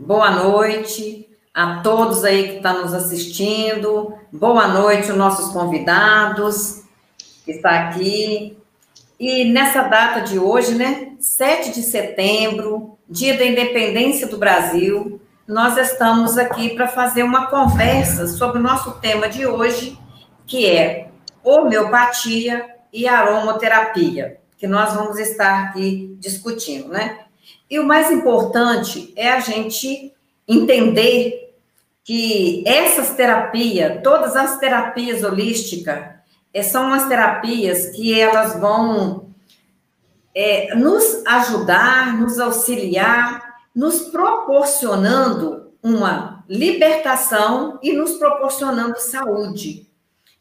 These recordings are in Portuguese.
boa noite a todos aí que estão nos assistindo, boa noite aos nossos convidados que está aqui. E nessa data de hoje, né, 7 de setembro, dia da independência do Brasil, nós estamos aqui para fazer uma conversa sobre o nosso tema de hoje, que é homeopatia e aromaterapia, que nós vamos estar aqui discutindo, né? E o mais importante é a gente entender que essas terapias, todas as terapias holísticas, é, são umas terapias que elas vão é, nos ajudar, nos auxiliar, nos proporcionando uma libertação e nos proporcionando saúde.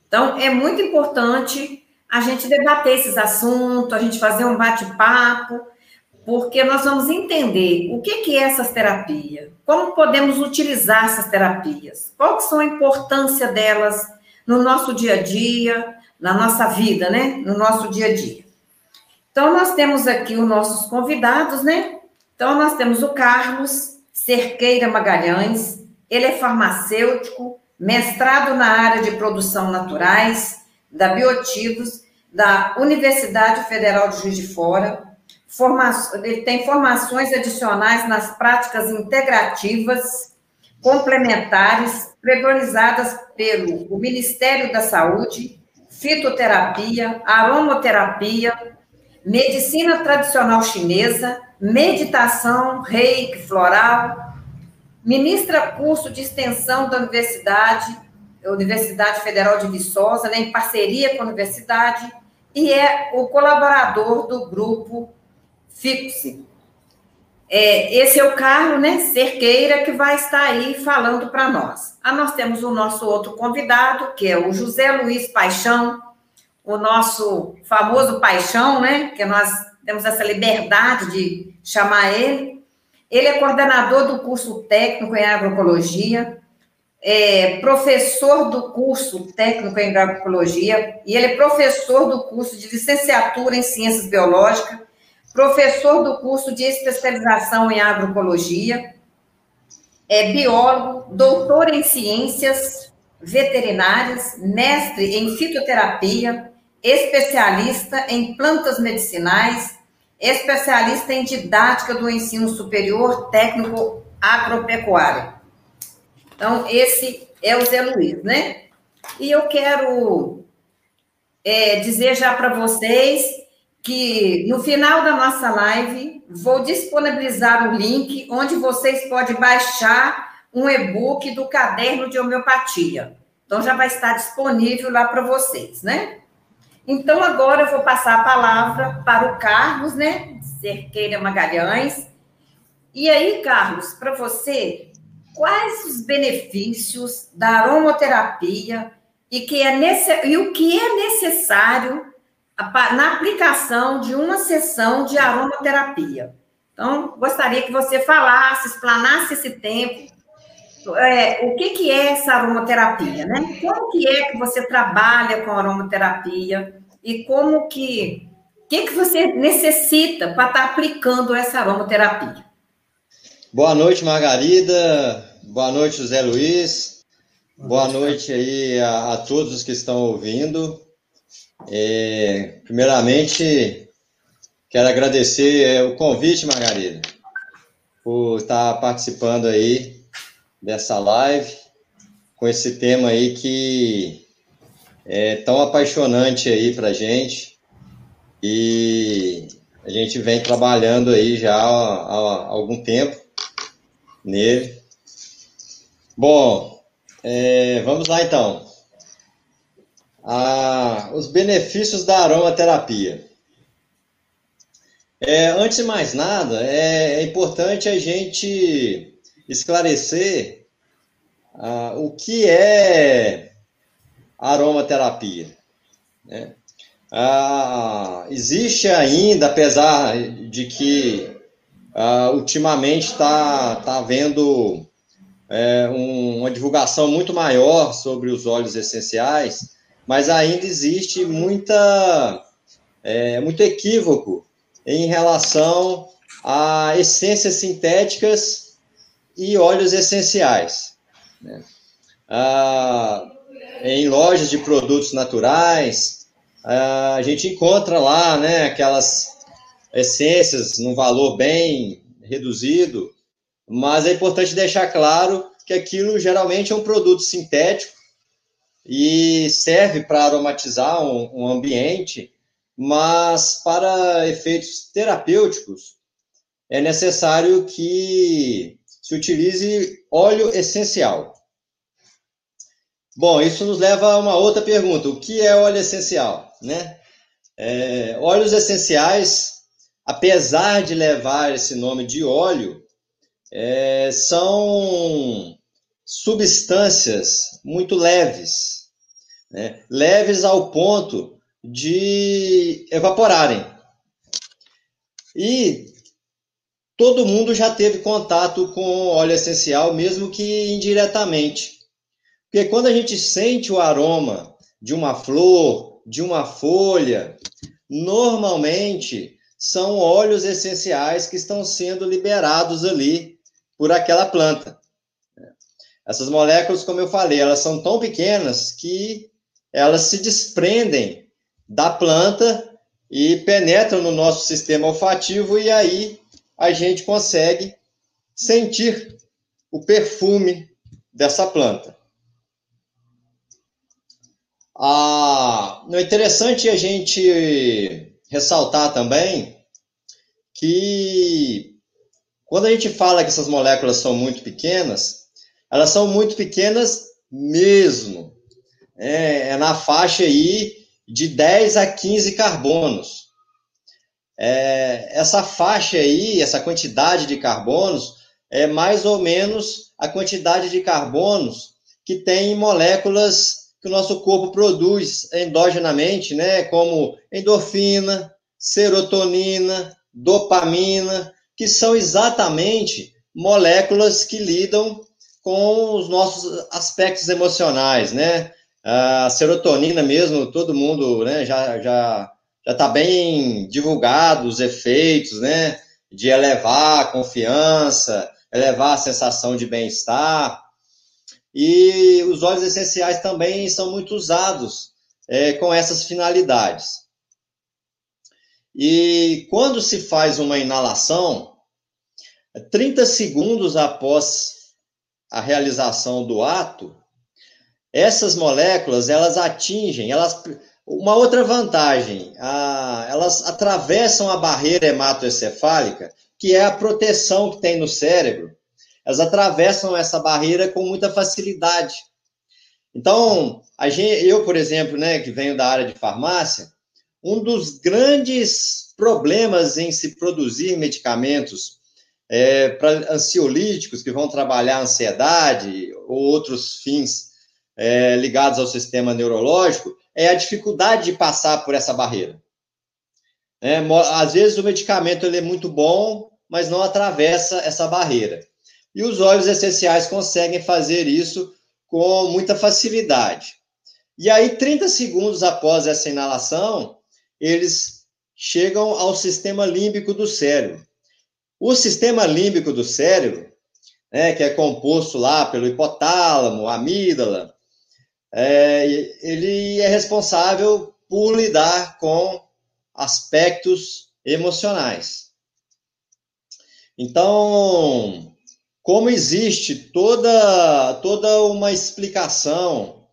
Então, é muito importante a gente debater esses assuntos, a gente fazer um bate-papo, porque nós vamos entender o que, que é essas terapias, como podemos utilizar essas terapias, qual que são a importância delas no nosso dia a dia, na nossa vida, né? No nosso dia a dia. Então, nós temos aqui os nossos convidados, né? Então, nós temos o Carlos Cerqueira Magalhães, ele é farmacêutico, mestrado na área de produção naturais, da Biotivos, da Universidade Federal de Juiz de Fora. Forma... Ele tem formações adicionais nas práticas integrativas, complementares, preconizadas pelo Ministério da Saúde, fitoterapia, aromoterapia, medicina tradicional chinesa, meditação, reiki floral, ministra curso de extensão da Universidade, Universidade Federal de Viçosa, né, em parceria com a universidade, e é o colaborador do grupo FIPSE. É, esse é o Carlos né, Cerqueira, que vai estar aí falando para nós. Ah, nós temos o nosso outro convidado, que é o José Luiz Paixão, o nosso famoso Paixão, né, que nós temos essa liberdade de chamar ele. Ele é coordenador do curso técnico em agroecologia, é professor do curso técnico em agroecologia, e ele é professor do curso de licenciatura em ciências biológicas professor do curso de especialização em agroecologia, é biólogo, doutor em ciências veterinárias, mestre em fitoterapia, especialista em plantas medicinais, especialista em didática do ensino superior técnico agropecuário. Então, esse é o Zé Luiz, né? E eu quero é, dizer já para vocês que no final da nossa live vou disponibilizar o link onde vocês podem baixar um e-book do caderno de homeopatia. Então já vai estar disponível lá para vocês, né? Então agora eu vou passar a palavra para o Carlos, né? Cerqueira Magalhães. E aí, Carlos, para você, quais os benefícios da aromaterapia e, que é nesse, e o que é necessário na aplicação de uma sessão de aromaterapia. Então, gostaria que você falasse, explanasse esse tempo, é, o que, que é essa aromaterapia, né? Como que é que você trabalha com aromaterapia e como que, o que, que você necessita para estar tá aplicando essa aromaterapia? Boa noite, Margarida. Boa noite, José Luiz. Boa noite aí a, a todos os que estão ouvindo. É, primeiramente, quero agradecer é, o convite, Margarida, por estar participando aí dessa live com esse tema aí que é tão apaixonante aí para gente e a gente vem trabalhando aí já há, algum tempo nele. Bom, é, vamos lá então a, os benefícios da aromaterapia. É, antes de mais nada, é, é importante a gente esclarecer uh, o que é aromaterapia. Né? Uh, existe ainda, apesar de que uh, ultimamente está tá havendo é, um, uma divulgação muito maior sobre os óleos essenciais, mas ainda existe muita, é, muito equívoco em relação a essências sintéticas e óleos essenciais. Né? Ah, em lojas de produtos naturais, ah, a gente encontra lá né, aquelas essências num valor bem reduzido, mas é importante deixar claro que aquilo geralmente é um produto sintético e serve para aromatizar um, um ambiente, mas para efeitos terapêuticos é necessário que se utilize óleo essencial. Bom, isso nos leva a uma outra pergunta: o que é óleo essencial? Né? É, óleos essenciais, apesar de levar esse nome de óleo, é, são substâncias muito leves, né? leves ao ponto de evaporarem. E todo mundo já teve contato com óleo essencial, mesmo que indiretamente. Porque quando a gente sente o aroma de uma flor, de uma folha, normalmente são óleos essenciais que estão sendo liberados ali por aquela planta. Essas moléculas, como eu falei, elas são tão pequenas que elas se desprendem da planta e penetram no nosso sistema olfativo e aí a gente consegue sentir o perfume dessa planta. Ah, é interessante a gente ressaltar também que quando a gente fala que essas moléculas são muito pequenas, elas são muito pequenas mesmo. É, é na faixa aí de 10 a 15 carbonos. É, essa faixa aí, essa quantidade de carbonos, é mais ou menos a quantidade de carbonos que tem moléculas que o nosso corpo produz endogenamente, né, como endorfina, serotonina, dopamina, que são exatamente moléculas que lidam com os nossos aspectos emocionais, né? A serotonina mesmo, todo mundo, né, já já já está bem divulgado os efeitos, né, de elevar a confiança, elevar a sensação de bem-estar. E os óleos essenciais também são muito usados é, com essas finalidades. E quando se faz uma inalação, 30 segundos após a realização do ato, essas moléculas elas atingem, elas uma outra vantagem, a, elas atravessam a barreira hematoencefálica, que é a proteção que tem no cérebro elas atravessam essa barreira com muita facilidade. Então, a gente, eu, por exemplo, né, que venho da área de farmácia, um dos grandes problemas em se produzir medicamentos é, para ansiolíticos que vão trabalhar a ansiedade ou outros fins é, ligados ao sistema neurológico é a dificuldade de passar por essa barreira. É, às vezes o medicamento ele é muito bom, mas não atravessa essa barreira. E os óleos essenciais conseguem fazer isso com muita facilidade. E aí, 30 segundos após essa inalação, eles chegam ao sistema límbico do cérebro. O sistema límbico do cérebro, né, que é composto lá pelo hipotálamo, amígdala, é, ele é responsável por lidar com aspectos emocionais. Então, como existe toda, toda uma explicação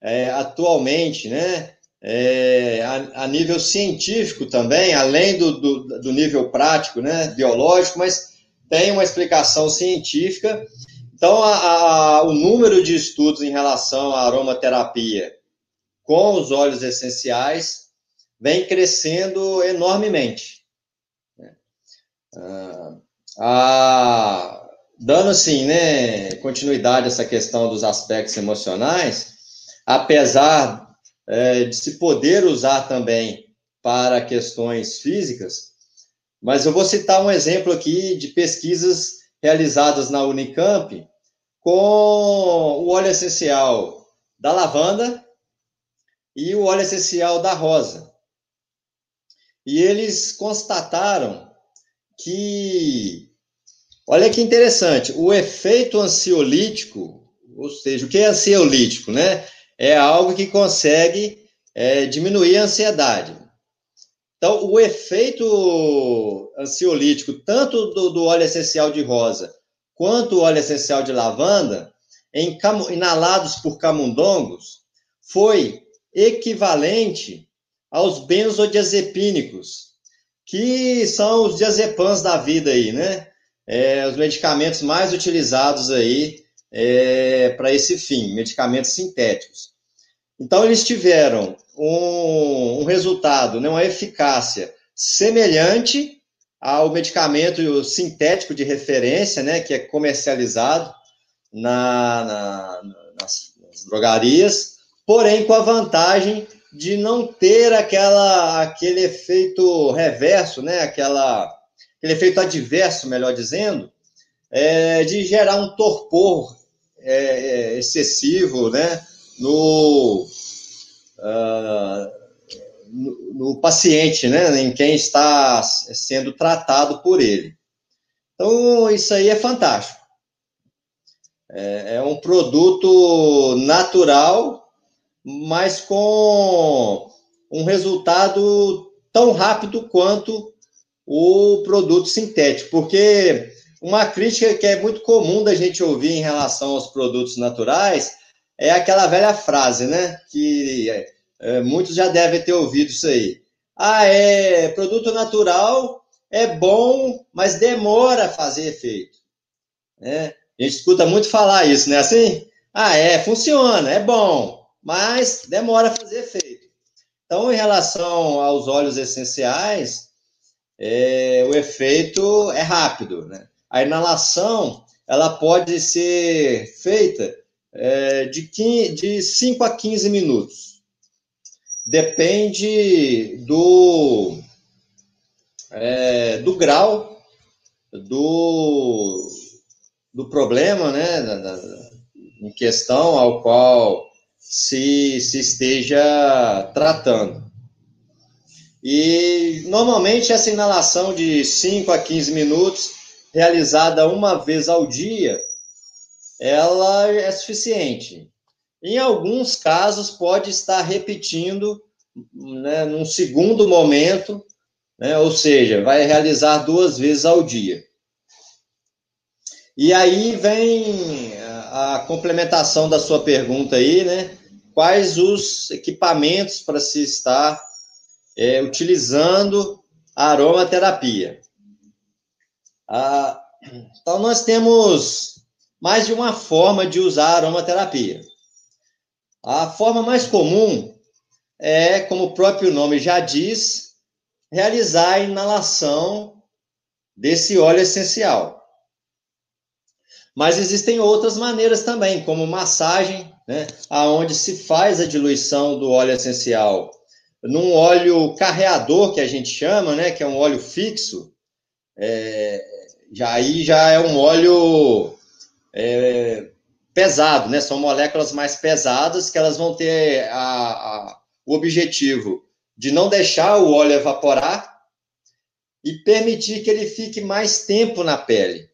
é, atualmente, né, é, a, a, nível científico também, além do, do, do, nível prático, né, biológico, mas tem uma explicação científica. Então, a, a, o número de estudos em relação à aromaterapia com os óleos essenciais vem crescendo enormemente. Né. Ah, dando assim, né, continuidade a essa questão dos aspectos emocionais, apesar é, de se poder usar também para questões físicas, mas eu vou citar um exemplo aqui de pesquisas realizadas na Unicamp com o óleo essencial da lavanda e o óleo essencial da rosa. E eles constataram que Olha que interessante, o efeito ansiolítico, ou seja, o que é ansiolítico, né? É algo que consegue é, diminuir a ansiedade. Então, o efeito ansiolítico, tanto do, do óleo essencial de rosa quanto o óleo essencial de lavanda, em, inalados por camundongos, foi equivalente aos benzodiazepínicos, que são os diazepams da vida aí, né? É, os medicamentos mais utilizados aí é, para esse fim, medicamentos sintéticos. Então, eles tiveram um, um resultado, né, uma eficácia semelhante ao medicamento sintético de referência, né, que é comercializado na, na, nas, nas drogarias, porém com a vantagem de não ter aquela, aquele efeito reverso, né, aquela, aquele efeito adverso, melhor dizendo, é, de gerar um torpor é, excessivo, né, no, uh, no, no, paciente, né, em quem está sendo tratado por ele. Então, isso aí é fantástico. É, é um produto natural, mas com um resultado tão rápido quanto o produto sintético, porque uma crítica que é muito comum da gente ouvir em relação aos produtos naturais é aquela velha frase, né? Que é, muitos já devem ter ouvido isso aí. Ah, é produto natural, é bom, mas demora a fazer efeito. Né? A gente escuta muito falar isso, né? Assim, ah, é, funciona, é bom, mas demora a fazer efeito. Então, em relação aos óleos essenciais, é, o efeito é rápido, né? A inalação, ela pode ser feita é, de, 15, de 5 a 15 minutos. Depende do, é, do grau do, do problema né, da, da, em questão ao qual se, se esteja tratando. E normalmente essa inalação de 5 a 15 minutos, realizada uma vez ao dia, ela é suficiente. Em alguns casos, pode estar repetindo né, num segundo momento, né, ou seja, vai realizar duas vezes ao dia. E aí vem a complementação da sua pergunta aí, né? Quais os equipamentos para se estar é, utilizando a aromaterapia? Ah, então, nós temos mais de uma forma de usar a aromaterapia. A forma mais comum é, como o próprio nome já diz, realizar a inalação desse óleo essencial. Mas existem outras maneiras também, como massagem, né, aonde se faz a diluição do óleo essencial num óleo carreador que a gente chama, né, que é um óleo fixo. É, já aí já é um óleo é, pesado, né? São moléculas mais pesadas que elas vão ter a, a, o objetivo de não deixar o óleo evaporar e permitir que ele fique mais tempo na pele.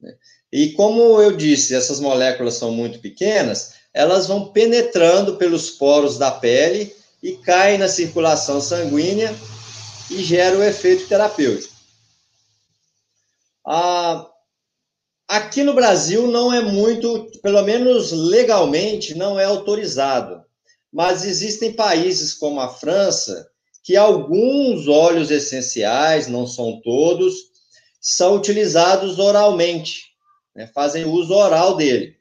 Né? E como eu disse, essas moléculas são muito pequenas, elas vão penetrando pelos poros da pele e caem na circulação sanguínea e geram o efeito terapêutico. A, Aqui no Brasil não é muito, pelo menos legalmente, não é autorizado. Mas existem países como a França que alguns óleos essenciais, não são todos, são utilizados oralmente, né? fazem uso oral dele.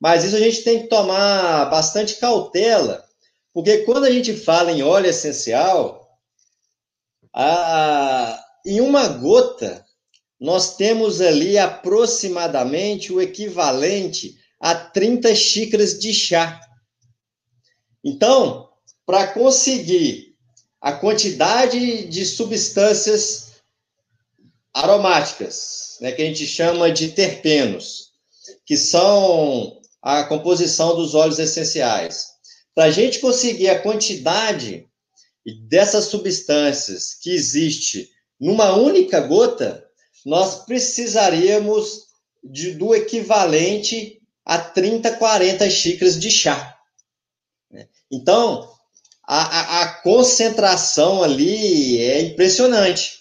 Mas isso a gente tem que tomar bastante cautela, porque quando a gente fala em óleo essencial, a, em uma gota nós temos ali aproximadamente o equivalente a 30 xícaras de chá. Então, para conseguir a quantidade de substâncias aromáticas, né, que a gente chama de terpenos, que são a composição dos óleos essenciais, para a gente conseguir a quantidade dessas substâncias que existe numa única gota, nós precisaríamos de, do equivalente a 30, 40 xícaras de chá. Então, a, a, a concentração ali é impressionante.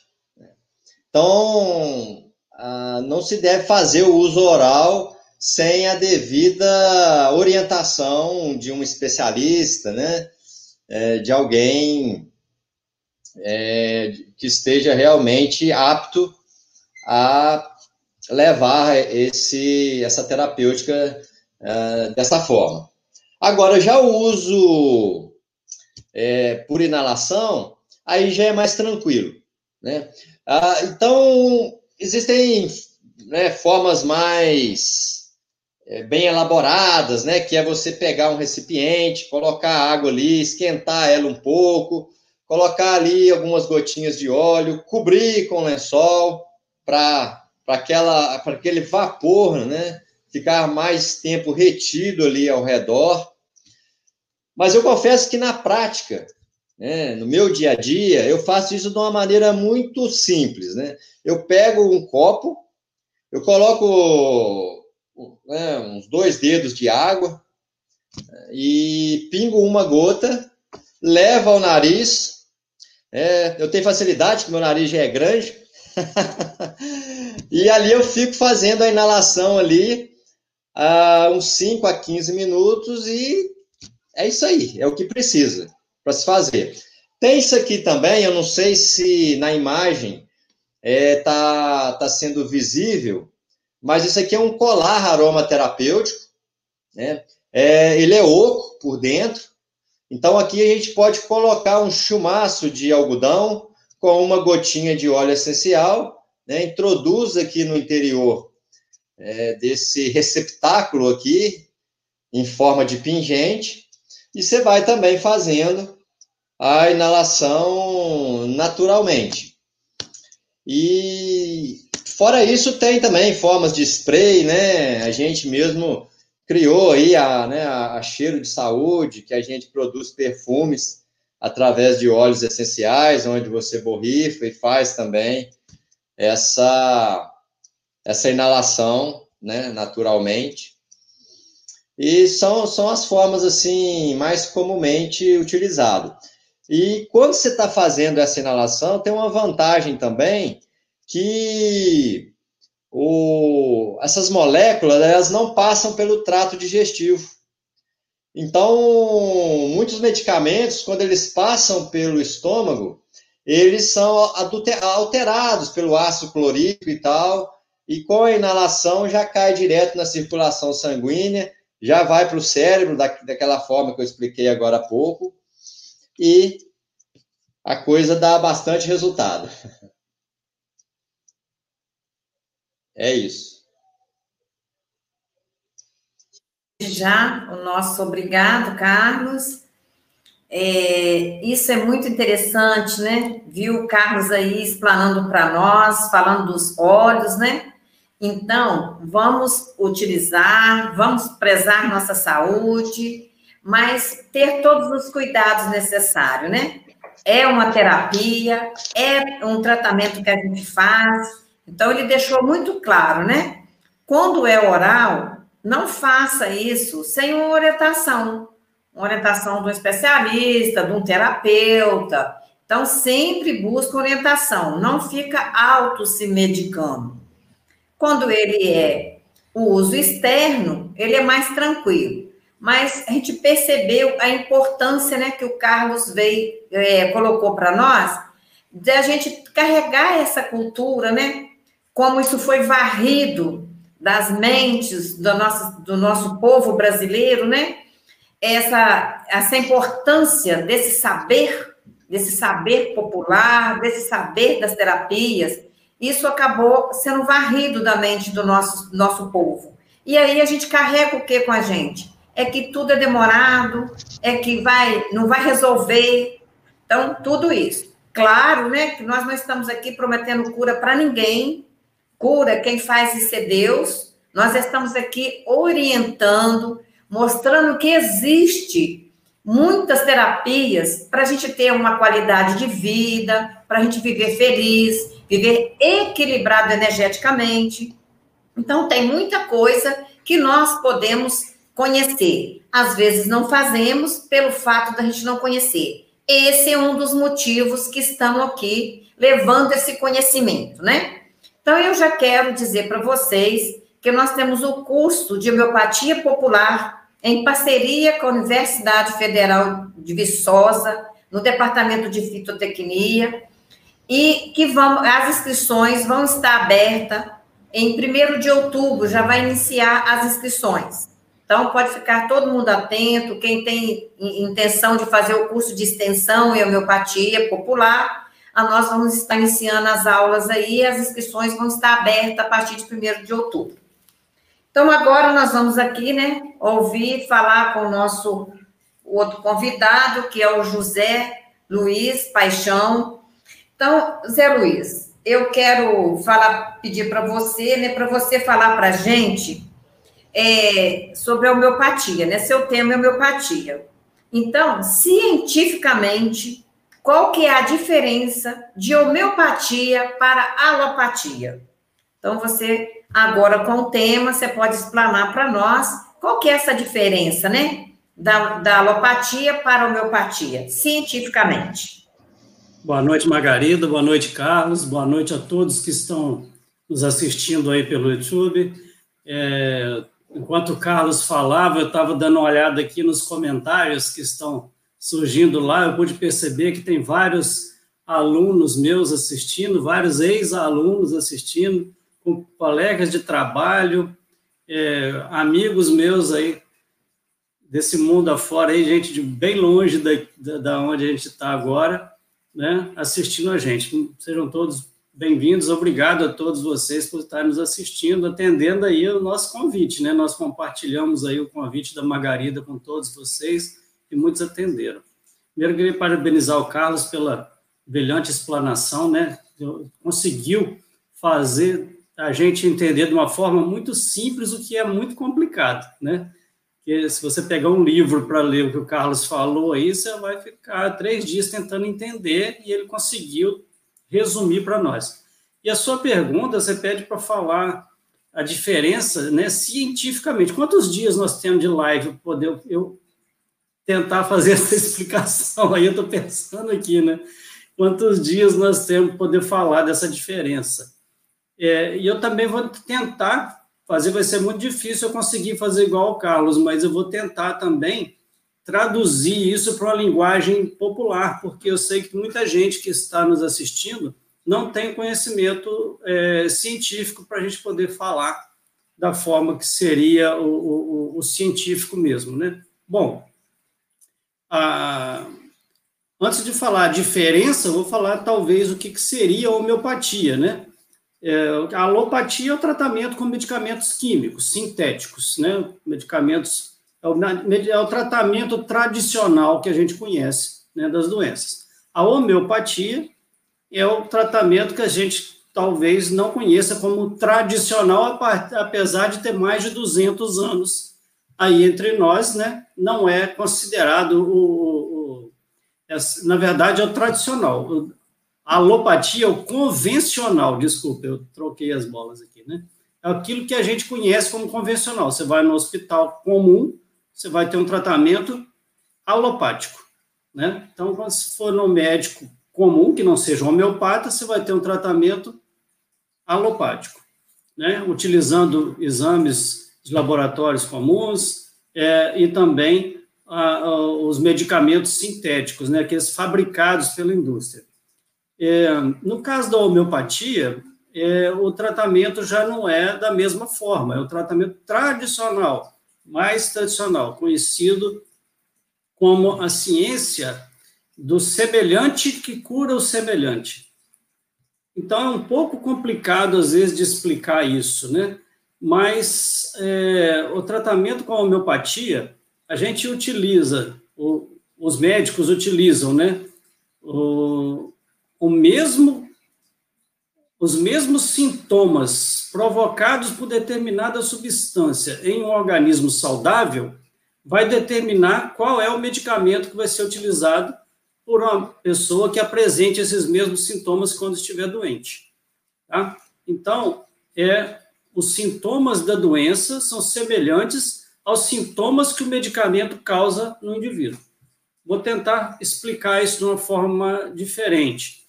Então, não se deve fazer o uso oral sem a devida orientação de um especialista, né? É, de alguém é, que esteja realmente apto a levar esse, essa terapêutica é, dessa forma. Agora, já o uso é, por inalação, aí já é mais tranquilo, né? Ah, então, existem né, formas mais é, bem elaboradas, né? Que é você pegar um recipiente, colocar água ali, esquentar ela um pouco, colocar ali algumas gotinhas de óleo, cobrir com lençol para aquele vapor, né? Ficar mais tempo retido ali ao redor. Mas eu confesso que na prática, né, no meu dia a dia, eu faço isso de uma maneira muito simples, né? Eu pego um copo, eu coloco né, uns dois dedos de água e pingo uma gota, levo ao nariz. É, eu tenho facilidade, porque meu nariz já é grande. E ali eu fico fazendo a inalação ali, uh, uns 5 a 15 minutos, e é isso aí, é o que precisa para se fazer. Tem isso aqui também, eu não sei se na imagem está é, tá, tá sendo visível, mas isso aqui é um colar aromaterapêutico, né? É, ele é oco por dentro, então aqui a gente pode colocar um chumaço de algodão com uma gotinha de óleo essencial, né? introduz aqui no interior é, desse receptáculo aqui, em forma de pingente, e você vai também fazendo a inalação naturalmente. E fora isso, tem também formas de spray, né? A gente mesmo criou aí a, né, a, cheiro de saúde, que a gente produz perfumes através de óleos essenciais, onde você borrifa e faz também essa, essa inalação, né, naturalmente. E são, são as formas, assim, mais comumente utilizadas. E quando você está fazendo essa inalação, tem uma vantagem também, que o, essas moléculas elas não passam pelo trato digestivo. Então, muitos medicamentos, quando eles passam pelo estômago, eles são alterados pelo ácido clorídrico e tal, e com a inalação já cai direto na circulação sanguínea, já vai para o cérebro da, daquela forma que eu expliquei agora há pouco, e a coisa dá bastante resultado. É isso. Já o nosso obrigado, Carlos. É, isso é muito interessante, né? Viu o Carlos aí explanando para nós, falando dos olhos, né? Então, vamos utilizar, vamos prezar nossa saúde, mas ter todos os cuidados necessários, né? É uma terapia, é um tratamento que a gente faz, então, ele deixou muito claro, né? Quando é oral, não faça isso sem uma orientação, uma orientação de um especialista, de um terapeuta. Então, sempre busca orientação, não fica auto se medicando. Quando ele é o uso externo, ele é mais tranquilo. Mas a gente percebeu a importância né, que o Carlos veio, é, colocou para nós, de a gente carregar essa cultura, né? como isso foi varrido das mentes do nosso, do nosso povo brasileiro, né? Essa, essa importância desse saber, desse saber popular, desse saber das terapias, isso acabou sendo varrido da mente do nosso, nosso povo. E aí a gente carrega o que com a gente? É que tudo é demorado, é que vai, não vai resolver. Então, tudo isso. Claro, né, que nós não estamos aqui prometendo cura para ninguém, cura, quem faz isso é Deus. Nós estamos aqui orientando, mostrando que existe muitas terapias para a gente ter uma qualidade de vida, para a gente viver feliz, viver equilibrado energeticamente. Então, tem muita coisa que nós podemos conhecer. Às vezes não fazemos pelo fato da gente não conhecer. Esse é um dos motivos que estão aqui levando esse conhecimento, né? Então, eu já quero dizer para vocês que nós temos o curso de homeopatia popular em parceria com a Universidade Federal de Viçosa, no Departamento de Fitotecnia, e que vão, as inscrições vão estar abertas em 1 de outubro, já vai iniciar as inscrições. Então, pode ficar todo mundo atento, quem tem intenção de fazer o curso de extensão em homeopatia popular, nós vamos estar iniciando as aulas aí, as inscrições vão estar abertas a partir de 1 de outubro. Então, agora nós vamos aqui, né, ouvir falar com o nosso outro convidado, que é o José Luiz Paixão. Então, Zé Luiz, eu quero falar, pedir para você, né, para você falar para a gente é, sobre a homeopatia, né? Seu tema é homeopatia. Então, cientificamente, qual que é a diferença de homeopatia para alopatia? Então, você Agora, com o tema, você pode explanar para nós qual que é essa diferença, né? Da, da alopatia para homeopatia, cientificamente. Boa noite, Margarida. Boa noite, Carlos. Boa noite a todos que estão nos assistindo aí pelo YouTube. É, enquanto o Carlos falava, eu estava dando uma olhada aqui nos comentários que estão surgindo lá. Eu pude perceber que tem vários alunos meus assistindo, vários ex-alunos assistindo com colegas de trabalho, é, amigos meus aí desse mundo afora, aí, gente de bem longe da, da, onde a gente está agora, né, assistindo a gente. Sejam todos bem-vindos, obrigado a todos vocês por estarem nos assistindo, atendendo aí o nosso convite, né? Nós compartilhamos aí o convite da Margarida com todos vocês e muitos atenderam. Primeiro, queria parabenizar o Carlos pela brilhante explanação, né? Conseguiu fazer a gente entender de uma forma muito simples o que é muito complicado, né? Que se você pegar um livro para ler o que o Carlos falou aí, você vai ficar três dias tentando entender e ele conseguiu resumir para nós. E a sua pergunta, você pede para falar a diferença, né, cientificamente. Quantos dias nós temos de live poder eu tentar fazer essa explicação? Aí eu estou pensando aqui, né? Quantos dias nós temos para poder falar dessa diferença? É, e eu também vou tentar fazer, vai ser muito difícil eu conseguir fazer igual o Carlos, mas eu vou tentar também traduzir isso para uma linguagem popular, porque eu sei que muita gente que está nos assistindo não tem conhecimento é, científico para a gente poder falar da forma que seria o, o, o científico mesmo, né? Bom, a, antes de falar a diferença, vou falar talvez o que, que seria a homeopatia, né? É, a alopatia é o tratamento com medicamentos químicos, sintéticos, né? Medicamentos é o, é o tratamento tradicional que a gente conhece né, das doenças. A homeopatia é o tratamento que a gente talvez não conheça como tradicional, apesar de ter mais de 200 anos aí entre nós, né? Não é considerado o, o, o na verdade é o tradicional. A alopatia, o convencional, desculpa, eu troquei as bolas aqui, né? É aquilo que a gente conhece como convencional. Você vai no hospital comum, você vai ter um tratamento alopático, né? Então, quando você for no médico comum, que não seja homeopata, você vai ter um tratamento alopático, né? Utilizando exames de laboratórios comuns é, e também os medicamentos sintéticos, né? Aqueles fabricados pela indústria. É, no caso da homeopatia, é, o tratamento já não é da mesma forma, é o tratamento tradicional, mais tradicional, conhecido como a ciência do semelhante que cura o semelhante. Então, é um pouco complicado, às vezes, de explicar isso, né? Mas é, o tratamento com a homeopatia, a gente utiliza, o, os médicos utilizam, né? O, o mesmo os mesmos sintomas provocados por determinada substância em um organismo saudável vai determinar qual é o medicamento que vai ser utilizado por uma pessoa que apresente esses mesmos sintomas quando estiver doente. Tá? Então, é, os sintomas da doença são semelhantes aos sintomas que o medicamento causa no indivíduo. Vou tentar explicar isso de uma forma diferente.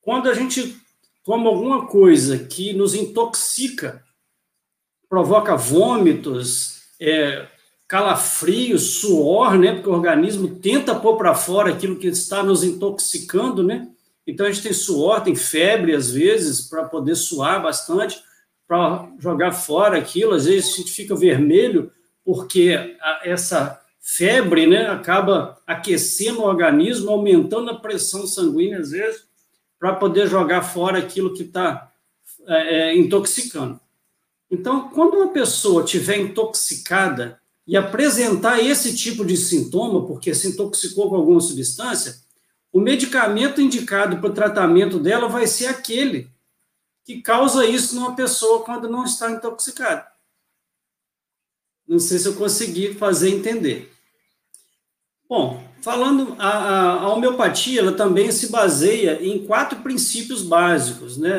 Quando a gente toma alguma coisa que nos intoxica, provoca vômitos, é, calafrios, suor, né? Porque o organismo tenta pôr para fora aquilo que está nos intoxicando, né? Então a gente tem suor, tem febre às vezes para poder suar bastante, para jogar fora aquilo. Às vezes fica vermelho porque essa febre, né, acaba aquecendo o organismo, aumentando a pressão sanguínea às vezes, para poder jogar fora aquilo que está é, é, intoxicando. Então, quando uma pessoa estiver intoxicada e apresentar esse tipo de sintoma, porque se intoxicou com alguma substância, o medicamento indicado para o tratamento dela vai ser aquele que causa isso numa pessoa quando não está intoxicada. Não sei se eu consegui fazer entender. Bom, falando, a, a, a, homeopatia, ela também se baseia em quatro princípios básicos, né?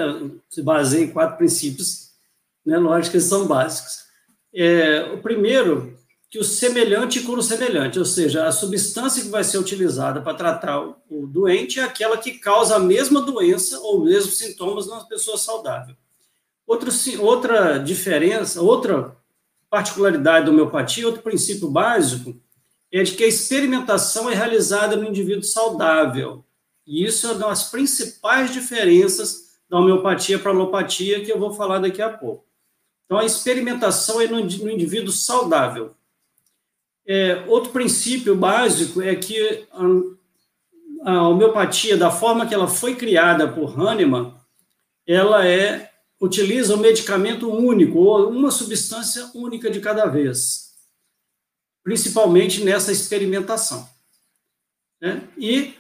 Se baseia em quatro princípios, né? Lógico que são básicos. É, o primeiro que o semelhante cura o semelhante, ou seja, a substância que vai ser utilizada para tratar o, doente é aquela que causa a mesma doença ou mesmos sintomas numa pessoa saudável. Outro, outra diferença, outra particularidade da homeopatia, outro princípio básico, é de que a experimentação é realizada no indivíduo saudável. E isso é uma das principais diferenças da homeopatia para a alopatia, que eu vou falar daqui a pouco. Então, a experimentação é no indivíduo saudável. É, outro princípio básico é que a, a, homeopatia, da forma que ela foi criada por Hahnemann, ela é utiliza um medicamento único, ou uma substância única de cada vez, principalmente nessa experimentação. Né? E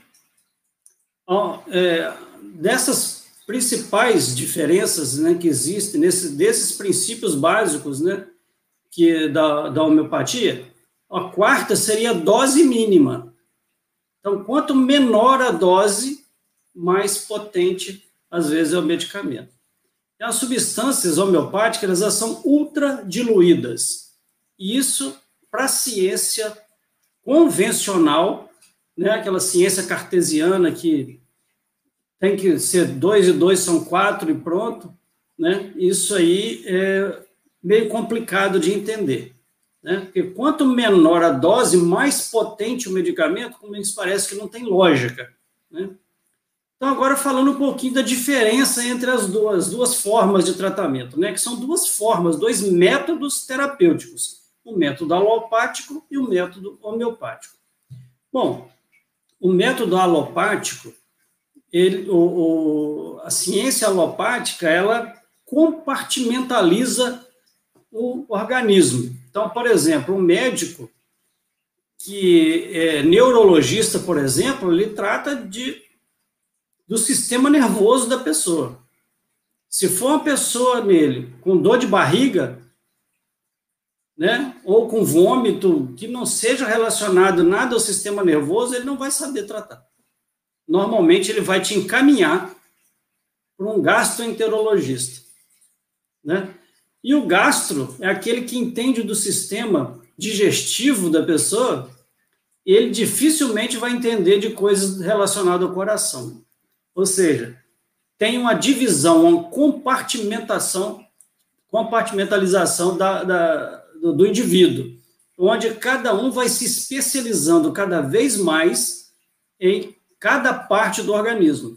ó, é, dessas principais diferenças né, que existem, nesse, desses princípios básicos né, que da, da homeopatia, a quarta seria a dose mínima. Então, quanto menor a dose, mais potente, às vezes, é o medicamento. E as substâncias homeopáticas, elas são ultra diluídas. E isso, para a ciência convencional, né, aquela ciência cartesiana que tem que ser dois e dois são quatro e pronto, né? Isso aí é meio complicado de entender. Né? Porque quanto menor a dose, mais potente o medicamento, como isso parece que não tem lógica. Né? Então, agora falando um pouquinho da diferença entre as duas, duas formas de tratamento, né? que são duas formas, dois métodos terapêuticos, o método alopático e o método homeopático. Bom, o método alopático, ele, o, o, a ciência alopática, ela compartimentaliza o organismo. Então, por exemplo, um médico que é neurologista, por exemplo, ele trata de, do sistema nervoso da pessoa. Se for uma pessoa nele com dor de barriga, né, ou com vômito que não seja relacionado nada ao sistema nervoso, ele não vai saber tratar. Normalmente ele vai te encaminhar para um gastroenterologista, né? E o gastro é aquele que entende do sistema digestivo da pessoa, ele dificilmente vai entender de coisas relacionadas ao coração. Ou seja, tem uma divisão, uma compartimentação, compartimentalização da, da, do, do indivíduo, onde cada um vai se especializando cada vez mais em cada parte do organismo.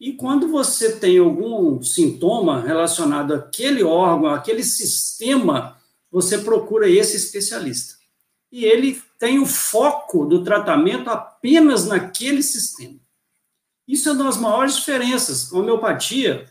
E quando você tem algum sintoma relacionado àquele órgão, àquele sistema, você procura esse especialista. E ele tem o foco do tratamento apenas naquele sistema. Isso é uma das maiores diferenças. A homeopatia,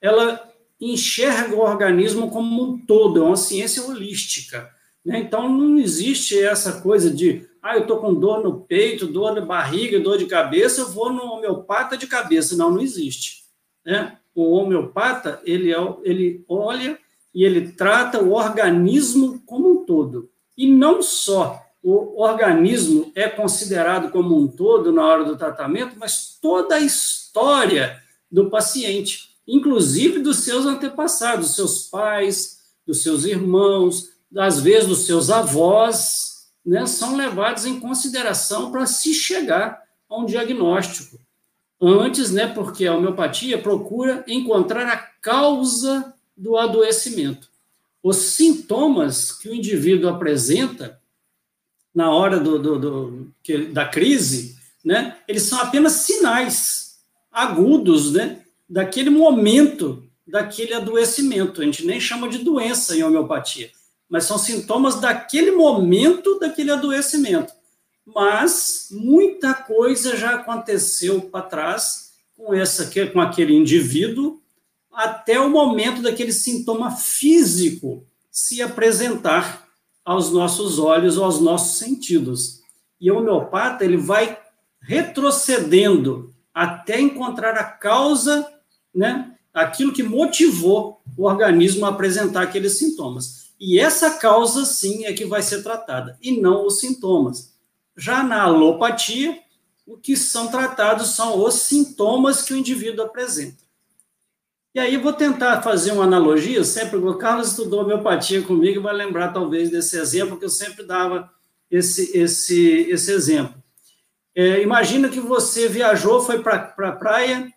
ela enxerga o organismo como um todo, é uma ciência holística. Né? Então, não existe essa coisa de ah, eu estou com dor no peito, dor na barriga, dor de cabeça, eu vou no homeopata de cabeça. Não, não existe. Né? O homeopata, ele, é, ele olha e ele trata o organismo como um todo. E não só o organismo é considerado como um todo na hora do tratamento, mas toda a história do paciente, inclusive dos seus antepassados, dos seus pais, dos seus irmãos, às vezes dos seus avós, né, são levados em consideração para se chegar a um diagnóstico. Antes, né, porque a homeopatia procura encontrar a causa do adoecimento. Os sintomas que o indivíduo apresenta na hora do, do, do, da crise, né, eles são apenas sinais agudos né, daquele momento, daquele adoecimento. A gente nem chama de doença em homeopatia, mas são sintomas daquele momento, daquele adoecimento. Mas muita coisa já aconteceu para trás com, essa, com aquele indivíduo até o momento daquele sintoma físico se apresentar aos nossos olhos ou aos nossos sentidos. E o homeopata ele vai retrocedendo até encontrar a causa, né, aquilo que motivou o organismo a apresentar aqueles sintomas. E essa causa, sim, é que vai ser tratada, e não os sintomas. Já na alopatia, o que são tratados são os sintomas que o indivíduo apresenta. E aí vou tentar fazer uma analogia, sempre o Carlos estudou homeopatia comigo, vai lembrar talvez desse exemplo que eu sempre dava esse esse esse exemplo. É, imagina que você viajou, foi para a pra praia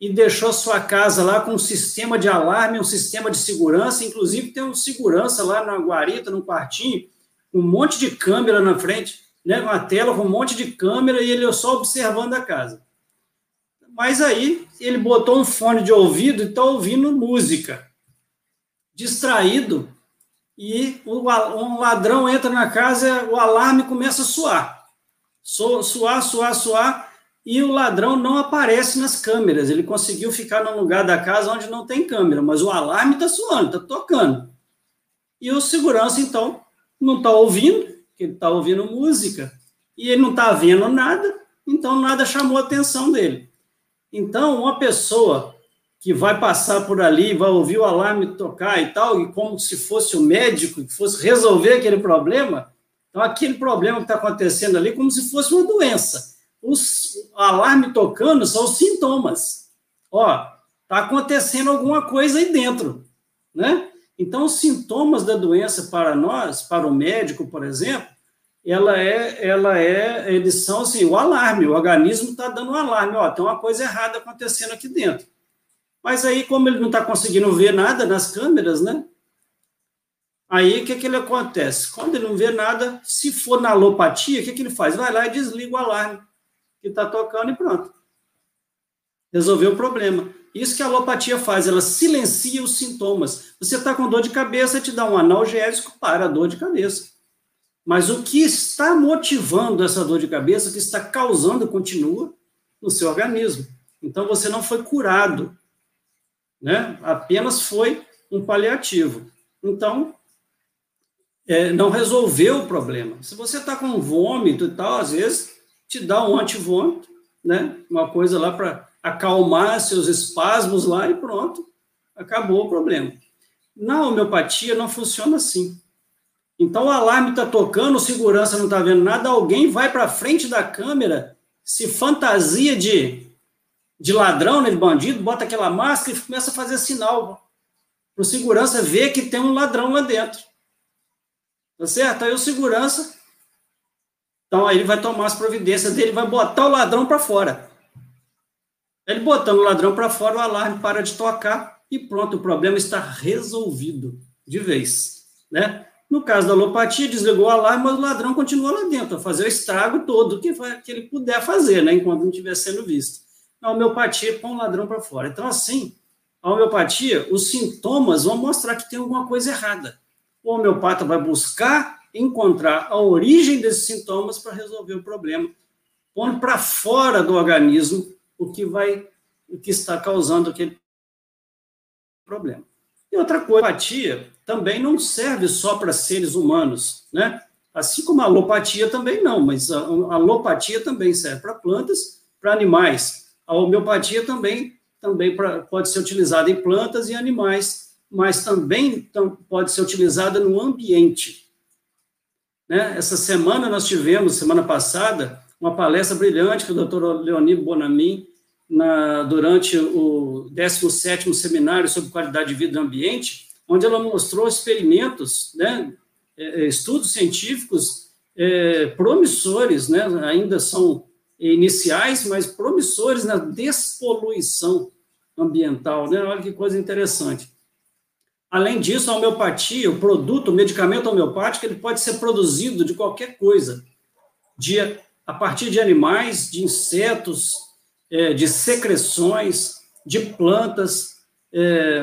e deixou sua casa lá com um sistema de alarme, um sistema de segurança, inclusive tem um segurança lá na guarita, no quartinho, um monte de câmera na frente, né, uma tela com um monte de câmera e ele só observando a casa. Mas aí ele botou um fone de ouvido e está ouvindo música, distraído, e um ladrão entra na casa, o alarme começa a soar. Suar, suar, suar, e o ladrão não aparece nas câmeras. Ele conseguiu ficar num lugar da casa onde não tem câmera, mas o alarme está soando, está tocando. E o segurança, então, não está ouvindo, ele está ouvindo música, e ele não está vendo nada, então nada chamou a atenção dele. Então, uma pessoa que vai passar por ali, vai ouvir o alarme tocar e tal, e como se fosse o médico que fosse resolver aquele problema, então aquele problema que está acontecendo ali, como se fosse uma doença. Os, alarme tocando são os sintomas. Ó, está acontecendo alguma coisa aí dentro, né? Então, os sintomas da doença para nós, para o médico, por exemplo, ela é, ela é, eles são assim, o alarme, o organismo está dando um alarme, ó, tem uma coisa errada acontecendo aqui dentro. Mas aí, como ele não está conseguindo ver nada nas câmeras, né? Aí, o que, que ele acontece? Quando ele não vê nada, se for na alopatia, o que, que ele faz? Vai lá e desliga o alarme que está tocando e pronto. Resolveu o problema. Isso que a alopatia faz, ela silencia os sintomas. Você está com dor de cabeça, te dá um analgésico para a dor de cabeça. Mas o que está motivando essa dor de cabeça, o que está causando, continua no seu organismo. Então você não foi curado, né? Apenas foi um paliativo. Então é, não resolveu o problema. Se você está com vômito e tal, às vezes te dá um antivômito, né? Uma coisa lá para acalmar seus espasmos lá e pronto, acabou o problema. Na homeopatia não funciona assim. Então o alarme está tocando, o segurança não está vendo nada, alguém vai para frente da câmera, se fantasia de, de ladrão, né, de bandido, bota aquela máscara e começa a fazer sinal o segurança ver que tem um ladrão lá dentro. Tá certo? Aí o segurança, então aí ele vai tomar as providências dele, vai botar o ladrão para fora. Ele botando o ladrão para fora, o alarme para de tocar e pronto, o problema está resolvido de vez, né? No caso da alopatia, desligou o alarme, mas o ladrão continua lá dentro, a fazer o estrago todo que, que ele puder fazer, né, enquanto não estiver sendo visto. Na homeopatia, põe o ladrão para fora. Então, assim, a homeopatia, os sintomas vão mostrar que tem alguma coisa errada. O homeopata vai buscar encontrar a origem desses sintomas para resolver o problema, pondo para fora do organismo o que vai, o que está causando aquele problema. E outra coisa, a homeopatia também não serve só para seres humanos, né? Assim como a alopatia também não, mas a, alopatia também serve para plantas, para animais. A homeopatia também, também pra, pode ser utilizada em plantas e animais, mas também tam, pode ser utilizada no ambiente. Né? Essa semana nós tivemos, semana passada, uma palestra brilhante com o doutor Leoni Bonamin, na, durante o 17º Seminário sobre Qualidade de Vida e Ambiente, onde ela mostrou experimentos, né, é, é, estudos científicos é, promissores, né, ainda são iniciais, mas promissores na despoluição ambiental. Né? Olha que coisa interessante. Além disso, a homeopatia, o produto, o medicamento homeopático, ele pode ser produzido de qualquer coisa, de, a partir de animais, de insetos, é, de secreções, de plantas, é,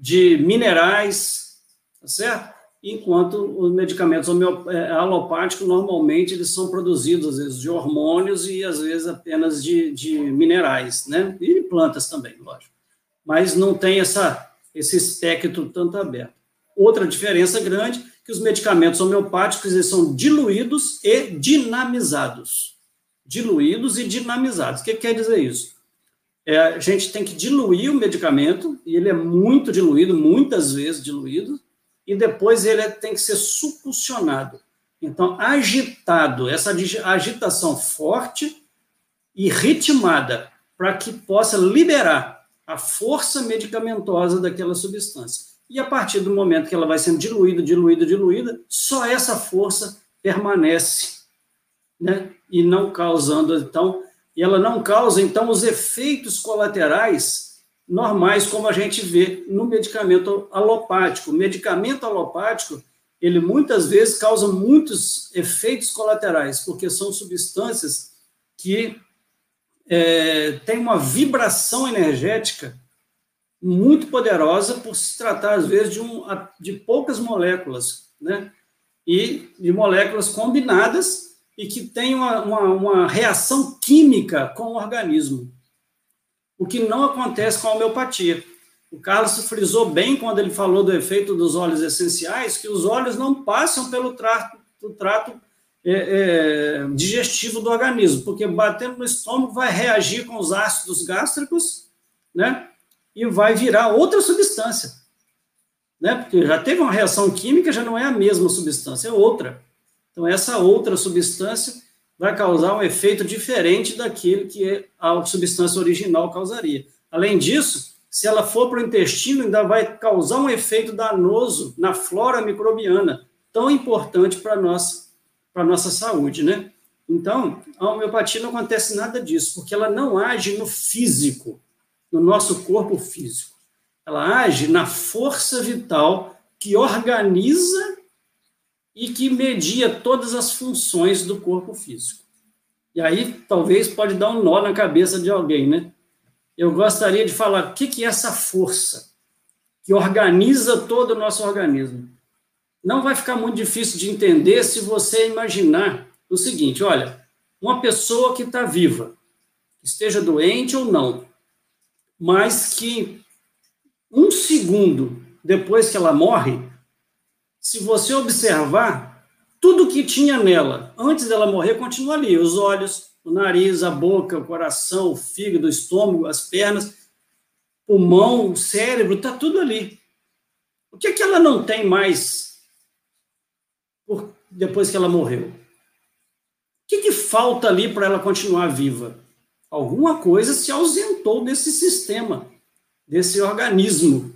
de minerais, tá certo? Enquanto os medicamentos é, alopáticos, normalmente, eles são produzidos, às vezes, de hormônios e, às vezes, apenas de, de minerais, né? E plantas também, lógico. Mas não tem essa esse espectro tanto aberto. Outra diferença grande que os medicamentos homeopáticos eles são diluídos e dinamizados. Diluídos e dinamizados. O que quer dizer isso? É, a gente tem que diluir o medicamento, e ele é muito diluído, muitas vezes diluído, e depois ele tem que ser supulsionado. Então, agitado, essa agitação forte e ritmada, para que possa liberar a força medicamentosa daquela substância. E a partir do momento que ela vai sendo diluída, diluída, diluída, só essa força permanece, né? E não causando, então, e ela não causa, então, os efeitos colaterais normais, como a gente vê no medicamento alopático. O medicamento alopático, ele muitas vezes causa muitos efeitos colaterais, porque são substâncias que é, tem uma vibração energética muito poderosa por se tratar, às vezes, de, um, de poucas moléculas, né? E de moléculas combinadas e que tem uma, uma, uma reação química com o organismo, o que não acontece com a homeopatia. O Carlos frisou bem quando ele falou do efeito dos óleos essenciais, que os óleos não passam pelo trato, trato é, é, digestivo do organismo, porque batendo no estômago vai reagir com os ácidos gástricos, né? E vai virar outra substância, né? Porque já teve uma reação química, já não é a mesma substância, é outra. Então, essa outra substância vai causar um efeito diferente daquele que a substância original causaria. Além disso, se ela for para o intestino, ainda vai causar um efeito danoso na flora microbiana, tão importante para nós para a nossa saúde, né? Então, a homeopatia não acontece nada disso, porque ela não age no físico, no nosso corpo físico. Ela age na força vital que organiza e que media todas as funções do corpo físico. E aí, talvez, pode dar um nó na cabeça de alguém, né? Eu gostaria de falar o que é essa força que organiza todo o nosso organismo não vai ficar muito difícil de entender se você imaginar o seguinte: olha, uma pessoa que está viva, esteja doente ou não, mas que um segundo depois que ela morre, se você observar, tudo que tinha nela antes dela morrer continua ali: os olhos, o nariz, a boca, o coração, o fígado, o estômago, as pernas, pulmão, o cérebro, está tudo ali. O que é que ela não tem mais depois que ela morreu? O que, que falta ali para ela continuar viva? Alguma coisa se ausentou desse sistema, desse organismo.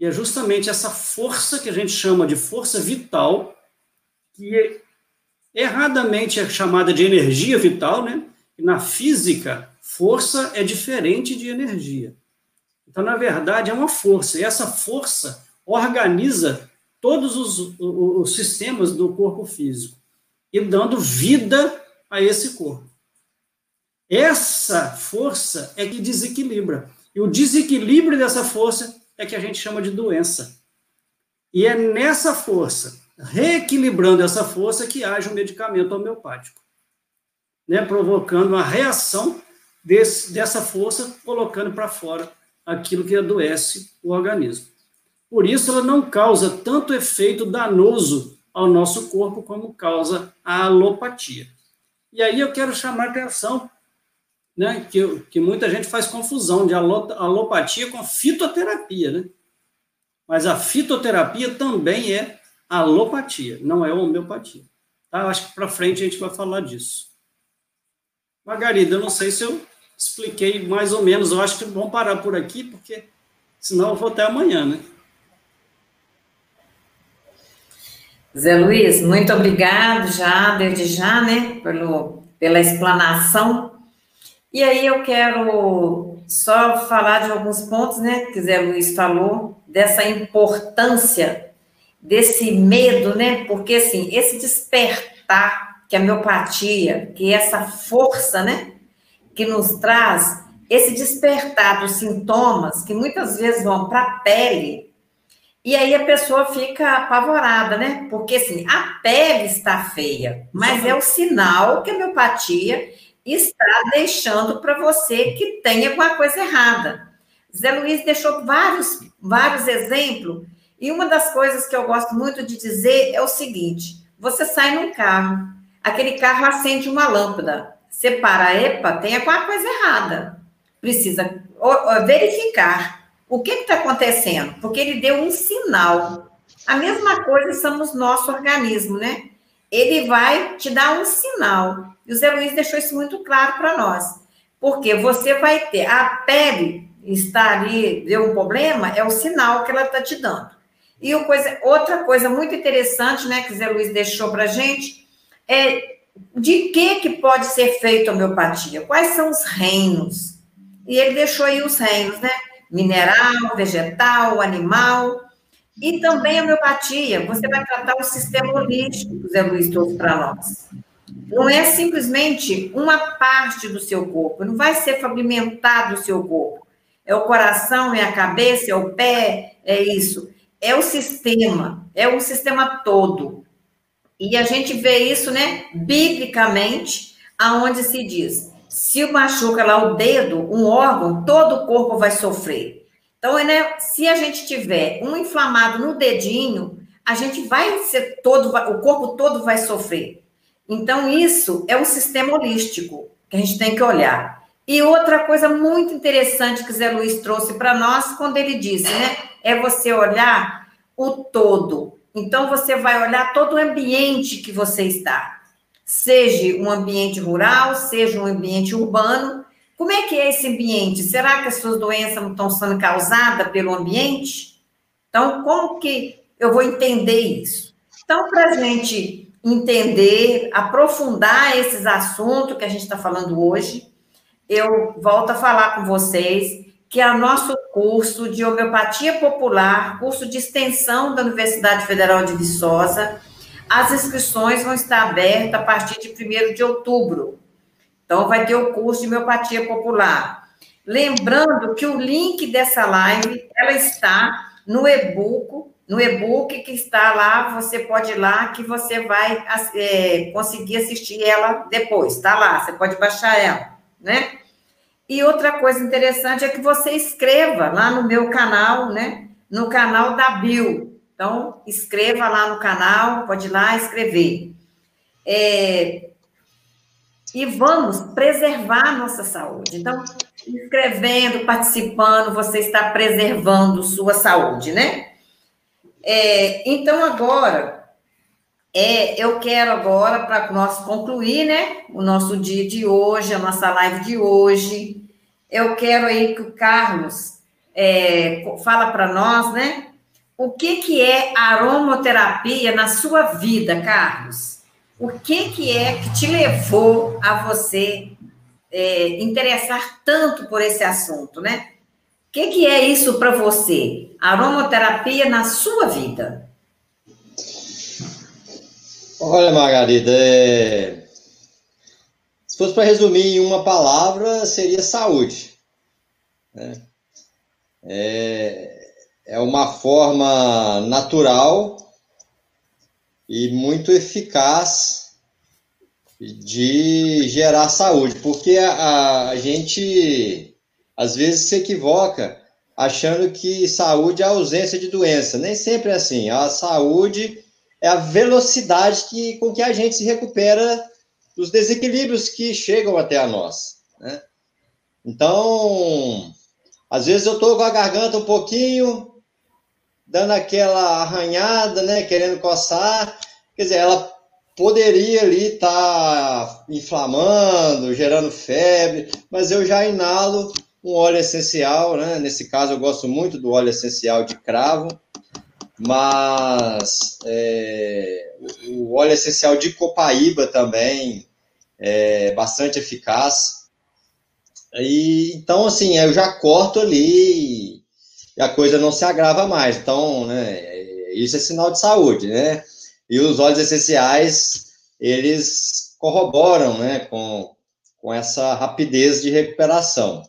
E é justamente essa força que a gente chama de força vital, que é, erradamente é chamada de energia vital, né? E na física, força é diferente de energia. Então, na verdade, é uma força. E essa força organiza todos os, os, sistemas do corpo físico e dando vida a esse corpo. Essa força é que desequilibra. E o desequilíbrio dessa força é que a gente chama de doença. E é nessa força, reequilibrando essa força, que age o um medicamento homeopático, né? provocando uma reação desse, dessa força, colocando para fora aquilo que adoece o organismo. Por isso, ela não causa tanto efeito danoso ao nosso corpo como causa a alopatia. E aí eu quero chamar a atenção, né, que, que muita gente faz confusão de alopatia com fitoterapia, né? Mas a fitoterapia também é alopatia, não é homeopatia. Tá? Acho que para frente a gente vai falar disso. Margarida, eu não sei se eu expliquei mais ou menos, eu acho que vamos parar por aqui, porque senão eu vou até amanhã, né? Zé Luiz, muito obrigado já, desde já, né, pelo, pela explanação. E aí eu quero só falar de alguns pontos, né, que Zé Luiz falou, dessa importância, desse medo, né, porque, assim, esse despertar que a miopatia, que essa força, né, que nos traz, esse despertar dos sintomas, que muitas vezes vão para a pele, e aí a pessoa fica apavorada, né? Porque assim, a pele está feia, mas é o sinal que a miopatia está deixando para você que tem alguma coisa errada. Zé Luiz deixou vários, vários exemplos, e uma das coisas que eu gosto muito de dizer é o seguinte: você sai num carro, aquele carro acende uma lâmpada, você para, epa, tem alguma coisa errada. Precisa verificar o que está acontecendo? Porque ele deu um sinal. A mesma coisa somos nosso organismo, né? Ele vai te dar um sinal. E o Zé Luiz deixou isso muito claro para nós. Porque você vai ter a pele está ali, deu um problema, é o sinal que ela está te dando. E coisa, outra coisa muito interessante, né, que o Zé Luiz deixou para gente, é de que, que pode ser feita a homeopatia? Quais são os reinos? E ele deixou aí os reinos, né? Mineral, vegetal, animal. E também a homeopatia, você vai tratar o sistema holístico o Zé Luiz trouxe para nós. Não é simplesmente uma parte do seu corpo, não vai ser fragmentado o seu corpo. É o coração, é a cabeça, é o pé, é isso. É o sistema, é o sistema todo. E a gente vê isso, né, biblicamente, aonde se diz: se machuca lá o dedo, um órgão, todo o corpo vai sofrer. Então, né, se a gente tiver um inflamado no dedinho, a gente vai ser todo, o corpo todo vai sofrer. Então, isso é um sistema holístico que a gente tem que olhar. E outra coisa muito interessante que Zé Luiz trouxe para nós, quando ele disse, né, é você olhar o todo. Então, você vai olhar todo o ambiente que você está seja um ambiente rural, seja um ambiente urbano. Como é que é esse ambiente? Será que as suas doenças não estão sendo causadas pelo ambiente? Então, como que eu vou entender isso? Então, para a gente entender, aprofundar esses assuntos que a gente está falando hoje, eu volto a falar com vocês que é o nosso curso de homeopatia popular, curso de extensão da Universidade Federal de Viçosa, as inscrições vão estar abertas a partir de 1 de outubro. Então, vai ter o curso de homeopatia popular. Lembrando que o link dessa live, ela está no e-book, no e-book que está lá, você pode ir lá que você vai é, conseguir assistir ela depois, está lá, você pode baixar ela, né? E outra coisa interessante é que você escreva lá no meu canal, né? No canal da Bill, então, escreva lá no canal, pode ir lá escrever. É, e vamos preservar nossa saúde. Então, escrevendo, participando, você está preservando sua saúde, né? É, então, agora, é, eu quero agora, para nós concluir, né, o nosso dia de hoje, a nossa live de hoje, eu quero aí que o Carlos é, fala para nós, né, o que, que é aromaterapia na sua vida, Carlos? O que, que é que te levou a você é, interessar tanto por esse assunto, né? O que, que é isso para você? Aromaterapia na sua vida? Olha, Margarida, é... se fosse para resumir em uma palavra, seria saúde. Né? É é uma forma natural e muito eficaz de gerar saúde, porque a, a gente às vezes se equivoca achando que saúde é ausência de doença. Nem sempre é assim. A saúde é a velocidade que, com que a gente se recupera dos desequilíbrios que chegam até a nós. Né? Então, às vezes eu estou com a garganta um pouquinho dando aquela arranhada, né, querendo coçar. Quer dizer, ela poderia ali estar tá inflamando, gerando febre, mas eu já inalo um óleo essencial, né? Nesse caso, eu gosto muito do óleo essencial de cravo, mas é, o óleo essencial de copaíba também é bastante eficaz. E, então, assim, eu já corto ali e a coisa não se agrava mais. Então, né, isso é sinal de saúde, né? E os óleos essenciais, eles corroboram, né, com, com essa rapidez de recuperação.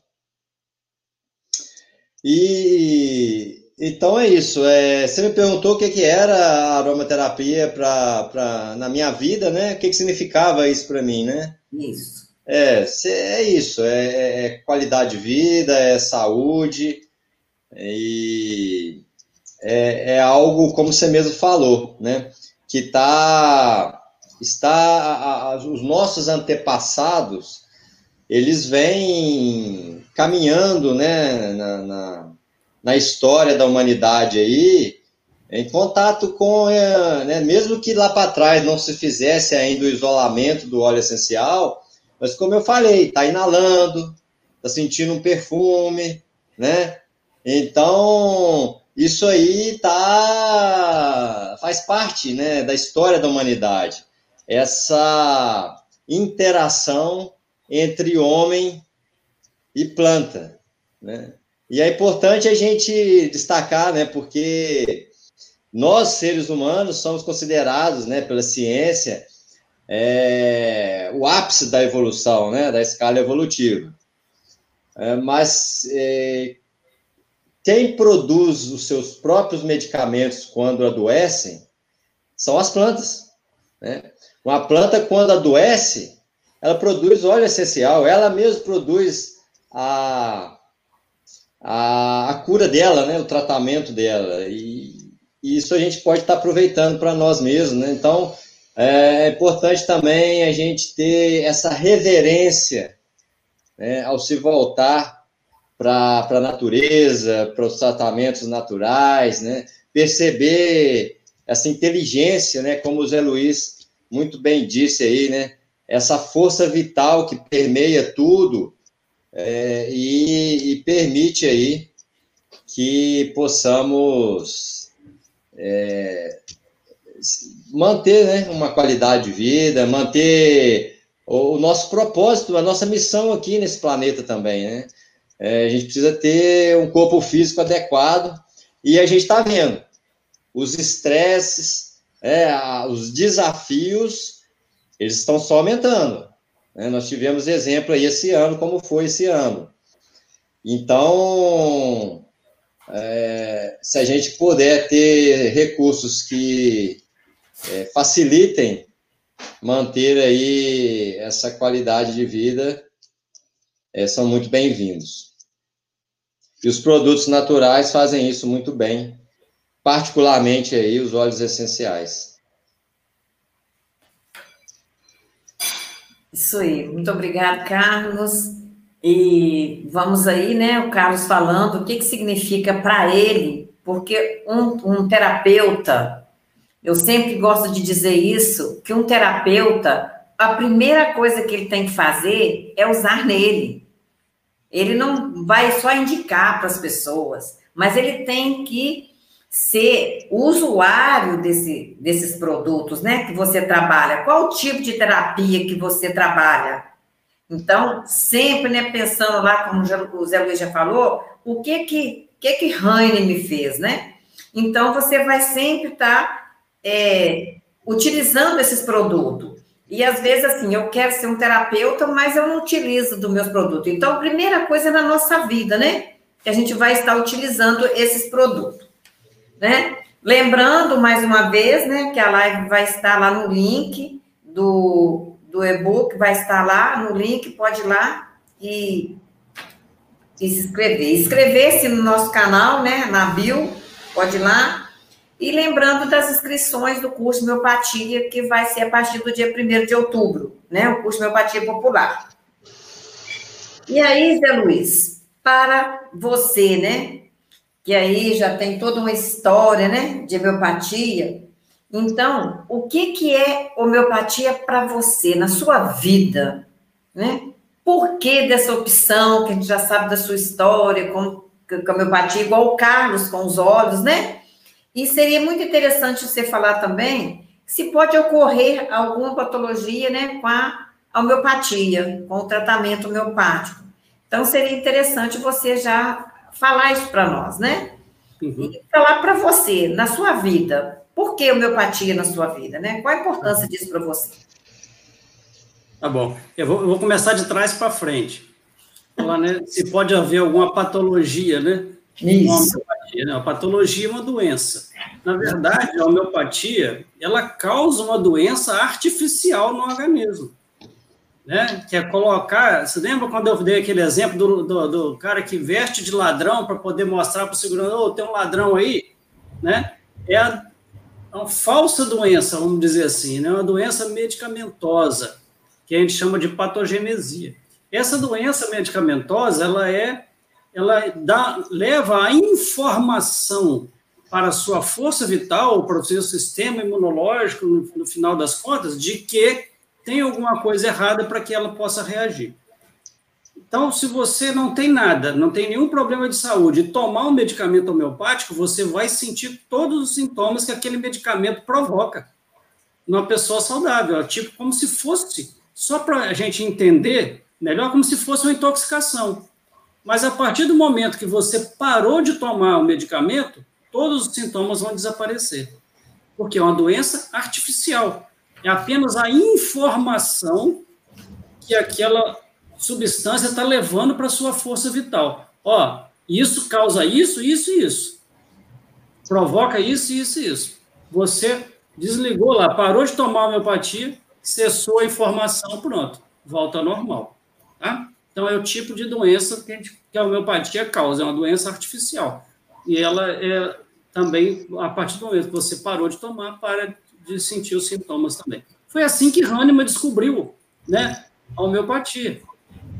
E então é isso. É, você me perguntou o que, que era a aromaterapia pra, pra, na minha vida, né? O que, que significava isso para mim, né? Isso. É, é isso. É, é, qualidade de vida, é saúde e é, é algo como você mesmo falou, né? Que tá está a, a, os nossos antepassados eles vêm caminhando né, na, na, na, história da humanidade aí, em contato com, é, né, mesmo que lá para trás não se fizesse ainda o isolamento do óleo essencial, mas como eu falei, está inalando, está sentindo um perfume, né? Então, isso aí tá, faz parte né, da história da humanidade. Essa interação entre homem e planta, né? E é importante a gente destacar, né, porque nós, seres humanos, somos considerados, né, pela ciência, é, o ápice da evolução, né, da escala evolutiva. É, mas é, quem produz os seus próprios medicamentos quando adoecem são as plantas. Né? Uma planta, quando adoece, ela produz óleo essencial, ela mesma produz a, a, a cura dela, né, o tratamento dela, e, e isso a gente pode estar aproveitando para nós mesmos, né? Então, é importante também a gente ter essa reverência né, ao se voltar para a natureza, para os tratamentos naturais, né? Perceber essa inteligência, né? Como o Zé Luiz muito bem disse aí, né? essa força vital que permeia tudo é, e, e, permite aí que possamos é, manter né, uma qualidade de vida, manter o, nosso propósito, a nossa missão aqui nesse planeta também, né? É, a gente precisa ter um corpo físico adequado e a gente está vendo os estresses, é, os desafios eles estão só aumentando. Né? Nós tivemos exemplo aí esse ano, como foi esse ano. Então, é, se a gente puder ter recursos que é, facilitem manter aí essa qualidade de vida, é, são muito bem-vindos. E os produtos naturais fazem isso muito bem, particularmente aí os óleos essenciais. Isso aí. Muito obrigado, Carlos. E vamos aí, né? O Carlos falando o que, que significa para ele, porque um, um terapeuta, eu sempre gosto de dizer isso, que um terapeuta, a primeira coisa que ele tem que fazer é usar nele. Ele não vai só indicar para as pessoas, mas ele tem que ser usuário desse, desses produtos, né, que você trabalha. Qual tipo de terapia que você trabalha? Então, sempre, né, pensando lá, como o Zé Luiz já falou, o que que, que, que Heine me fez, né? Então, você vai sempre estar tá, é, utilizando esses produtos. E às vezes, assim, eu quero ser um terapeuta, mas eu não utilizo dos meus produtos. Então, a primeira coisa é na nossa vida, né? Que a gente vai estar utilizando esses produtos né? Lembrando mais uma vez, né, que a live vai estar lá no link do, do e-book, vai estar lá no link, pode ir lá e, e se inscrever. Inscrever-se no nosso canal, né, na bio, pode ir lá. E lembrando das inscrições do curso Meopatia, que vai ser a partir do dia 1 de outubro, né, o curso Meopatia Popular. E aí, Zé Luiz, para você, né, que aí já tem toda uma história, né, de homeopatia. Então, o que, que é homeopatia para você, na sua vida, né? Por que dessa opção, que a gente já sabe da sua história, com, com a homeopatia, igual o Carlos, com os olhos, né? E seria muito interessante você falar também se pode ocorrer alguma patologia, né, com a homeopatia, com o tratamento homeopático. Então, seria interessante você já falar isso para nós, né? Uhum. E falar para você, na sua vida, por que homeopatia na sua vida, né? Qual a importância disso para você? Tá bom. Eu vou, eu vou começar de trás para frente. Falar, né, se pode haver alguma patologia, né? Isso. Né? A patologia é uma doença. Na verdade, a homeopatia, ela causa uma doença artificial no organismo né? Que é colocar. Você lembra quando eu dei aquele exemplo do, do, do cara que veste de ladrão para poder mostrar para o segurança, oh, tem um ladrão aí, né? É a, uma falsa doença, vamos dizer assim, né? Uma doença medicamentosa que a gente chama de patogenesia. Essa doença medicamentosa, ela é, ela dá, leva a informação para a sua força vital, para o seu sistema imunológico, no, no final das contas, de que tem alguma coisa errada para que ela possa reagir. Então, se você não tem nada, não tem nenhum problema de saúde, e tomar um medicamento homeopático, você vai sentir todos os sintomas que aquele medicamento provoca numa pessoa saudável, tipo como se fosse, só para a gente entender melhor, como se fosse uma intoxicação. Mas a partir do momento que você parou de tomar o medicamento, todos os sintomas vão desaparecer, porque é uma doença artificial. É apenas a informação que aquela substância está levando para a sua força vital. Ó, isso causa isso, isso e isso. Provoca isso, isso e isso. Você desligou lá, parou de tomar a homeopatia, cessou a informação, pronto, volta ao normal. Tá? Então, é o tipo de doença que a, gente, que a homeopatia causa, é uma doença artificial. E ela é também, a partir do momento que você parou de tomar, para de sentir os sintomas também. Foi assim que Hahnemann descobriu né, a homeopatia.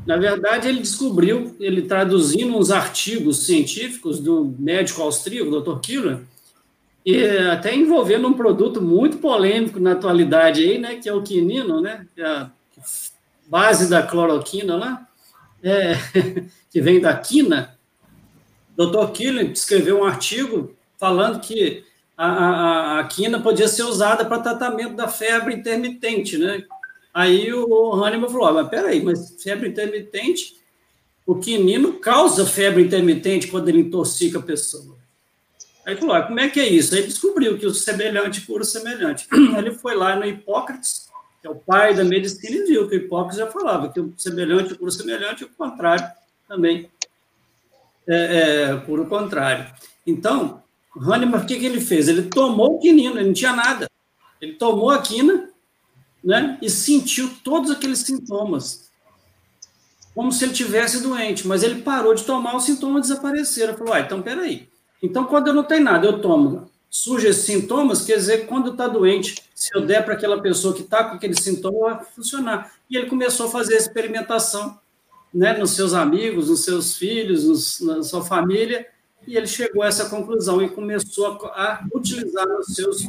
Na verdade, ele descobriu, ele traduzindo uns artigos científicos do médico austríaco, Dr. Killer, e até envolvendo um produto muito polêmico na atualidade aí, né, que é o quinino, né, que é a base da cloroquina lá, é, que vem da quina. Dr. Killer escreveu um artigo falando que a, a, a quina podia ser usada para tratamento da febre intermitente, né? Aí o Hannibal falou, ah, mas peraí, mas febre intermitente, o quinino causa febre intermitente quando ele intoxica a pessoa. Aí falou, ah, como é que é isso? Aí descobriu que o semelhante cura o semelhante. Ele foi lá no Hipócrates, é o pai da medicina, e viu que o Hipócrates já falava que o semelhante cura o semelhante, e o contrário também é, é, cura o contrário. Então, Hahnemann, o que, que ele fez? Ele tomou o quinino, ele não tinha nada. Ele tomou a quina né, e sentiu todos aqueles sintomas, como se ele tivesse doente, mas ele parou de tomar, os sintomas desapareceram. Falou, ah, então peraí. Então, quando eu não tenho nada, eu tomo, surge esses sintomas, quer dizer quando está doente, se eu der para aquela pessoa que está com aquele sintoma, vai funcionar. E ele começou a fazer a experimentação né, nos seus amigos, nos seus filhos, nos, na sua família, e ele chegou a essa conclusão e começou a, a utilizar nos seus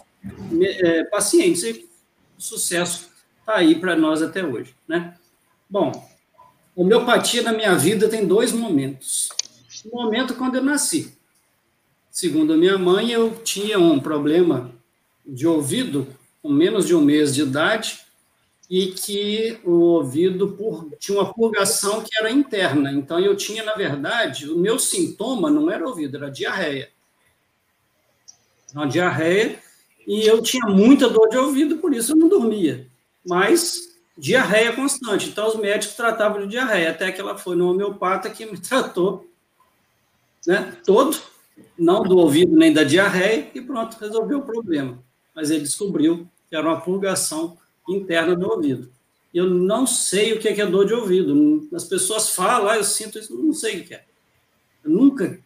é, pacientes. E sucesso está aí para nós até hoje. Né? Bom, homeopatia na minha vida tem dois momentos. O momento quando eu nasci. Segundo a minha mãe, eu tinha um problema de ouvido com menos de um mês de idade e que o ouvido por, tinha uma purgação que era interna. Então, eu tinha, na verdade, o meu sintoma não era ouvido, era diarreia. Uma diarreia, e eu tinha muita dor de ouvido, por isso eu não dormia. Mas diarreia constante. Então, os médicos tratavam de diarreia, até que ela foi no homeopata que me tratou né, todo, não do ouvido nem da diarreia, e pronto, resolveu o problema. Mas ele descobriu que era uma purgação interna do ouvido. Eu não sei o que é, dor de ouvido. As pessoas falam, ah, eu sinto isso, não sei o que é. Eu nunca.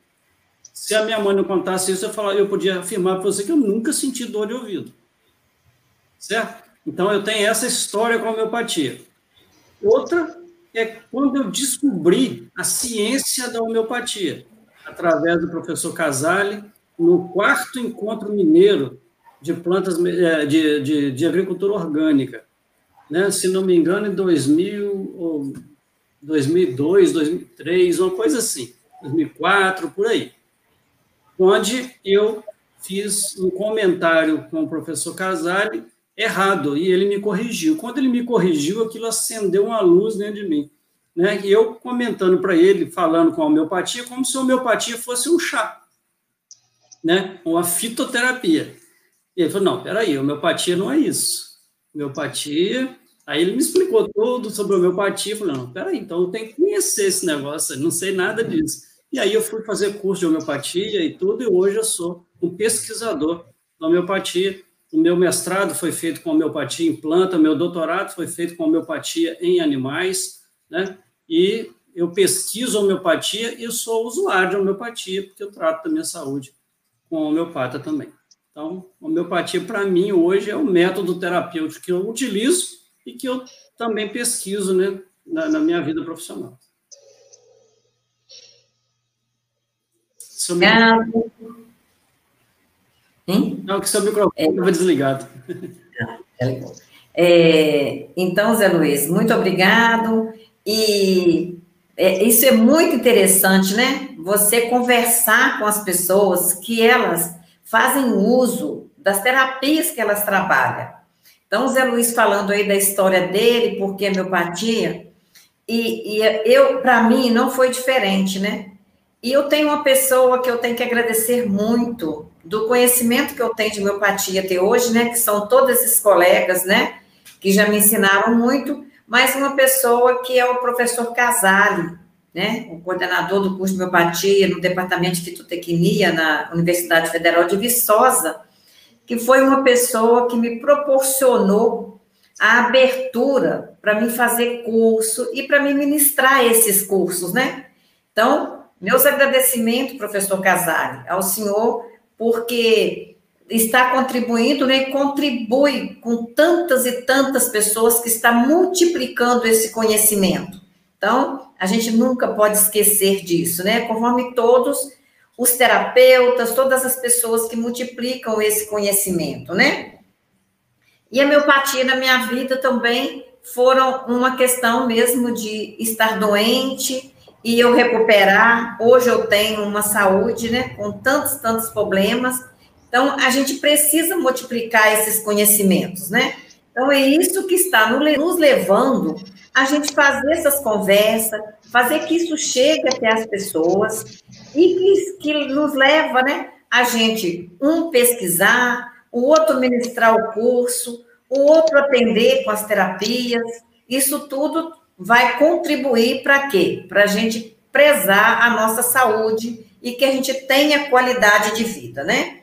Se a minha mãe não contasse isso, eu, falar, eu podia afirmar para você que eu nunca senti dor de ouvido. Certo? Então, eu tenho essa história com a homeopatia. Outra é quando eu descobri a ciência da homeopatia, através do professor Casale, no quarto encontro mineiro de plantas é, de, de, de agricultura orgânica. Né? Se não me engano, em 2000, ou 2002, 2003, uma coisa assim, 2004, por aí. Onde eu fiz um comentário com o professor Casale errado, e ele me corrigiu. Quando ele me corrigiu, aquilo acendeu uma luz dentro de mim. Né? Eu comentando para ele, falando com a homeopatia, como se a homeopatia fosse um chá, né? uma fitoterapia. E ele falou, não, peraí, homeopatia não é isso. Homeopatia... Aí ele me explicou tudo sobre homeopatia, eu falei, não, peraí, então eu tenho que conhecer esse negócio, não sei nada disso. E aí eu fui fazer curso de homeopatia e tudo, e hoje eu sou um pesquisador da homeopatia, o meu mestrado foi feito com homeopatia em planta, meu doutorado foi feito com homeopatia em animais, né? E eu pesquiso homeopatia e sou usuário de homeopatia, porque eu trato da minha saúde com homeopata também. Então, homeopatia, para mim, hoje é o método terapêutico que eu utilizo e que eu também pesquiso né, na, na minha vida profissional. Seu Hein? Não, que seu microfone estava é. desligado. É, é, então, Zé Luiz, muito obrigado. E é, isso é muito interessante, né? Você conversar com as pessoas que elas fazem uso das terapias que elas trabalham. Então, o Zé Luiz falando aí da história dele, porque a miopatia, e, e eu, para mim, não foi diferente, né? E eu tenho uma pessoa que eu tenho que agradecer muito do conhecimento que eu tenho de miopatia até hoje, né? Que são todos esses colegas, né? Que já me ensinaram muito, mas uma pessoa que é o professor Casale, né? O coordenador do curso de miopatia no departamento de fitotecnia na Universidade Federal de Viçosa, que foi uma pessoa que me proporcionou a abertura para me fazer curso e para me ministrar esses cursos, né? Então, meus agradecimentos, professor Casale, ao senhor, porque está contribuindo né, e contribui com tantas e tantas pessoas que está multiplicando esse conhecimento. Então, a gente nunca pode esquecer disso, né? Conforme todos os terapeutas, todas as pessoas que multiplicam esse conhecimento, né? E a miopatia na minha vida também foram uma questão mesmo de estar doente, e eu recuperar. Hoje eu tenho uma saúde, né, com tantos, tantos problemas. Então, a gente precisa multiplicar esses conhecimentos, né? Então, é isso que está nos levando a gente fazer essas conversas, fazer que isso chegue até as pessoas e que, que nos leva, né, a gente, um, pesquisar, o outro ministrar o curso, o outro atender com as terapias. Isso tudo vai contribuir para quê? Para a gente prezar a nossa saúde e que a gente tenha qualidade de vida, né?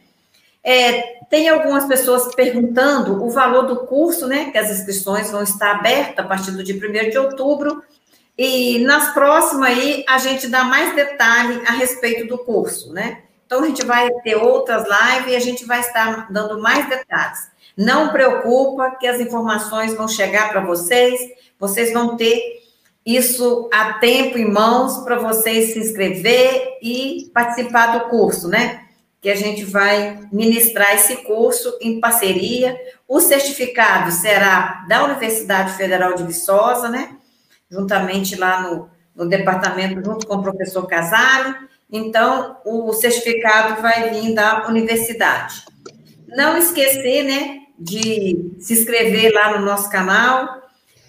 É, tem algumas pessoas perguntando o valor do curso, né? Que as inscrições vão estar abertas a partir do dia 1 de outubro. E nas próximas aí a gente dá mais detalhe a respeito do curso, né? Então a gente vai ter outras lives e a gente vai estar dando mais detalhes. Não preocupa que as informações vão chegar para vocês vocês vão ter isso a tempo em mãos para vocês se inscrever e participar do curso, né? Que a gente vai ministrar esse curso em parceria. O certificado será da Universidade Federal de Viçosa, né? Juntamente lá no, no departamento, junto com o professor Casale. Então, o certificado vai vir da universidade. Não esquecer, né, de se inscrever lá no nosso canal,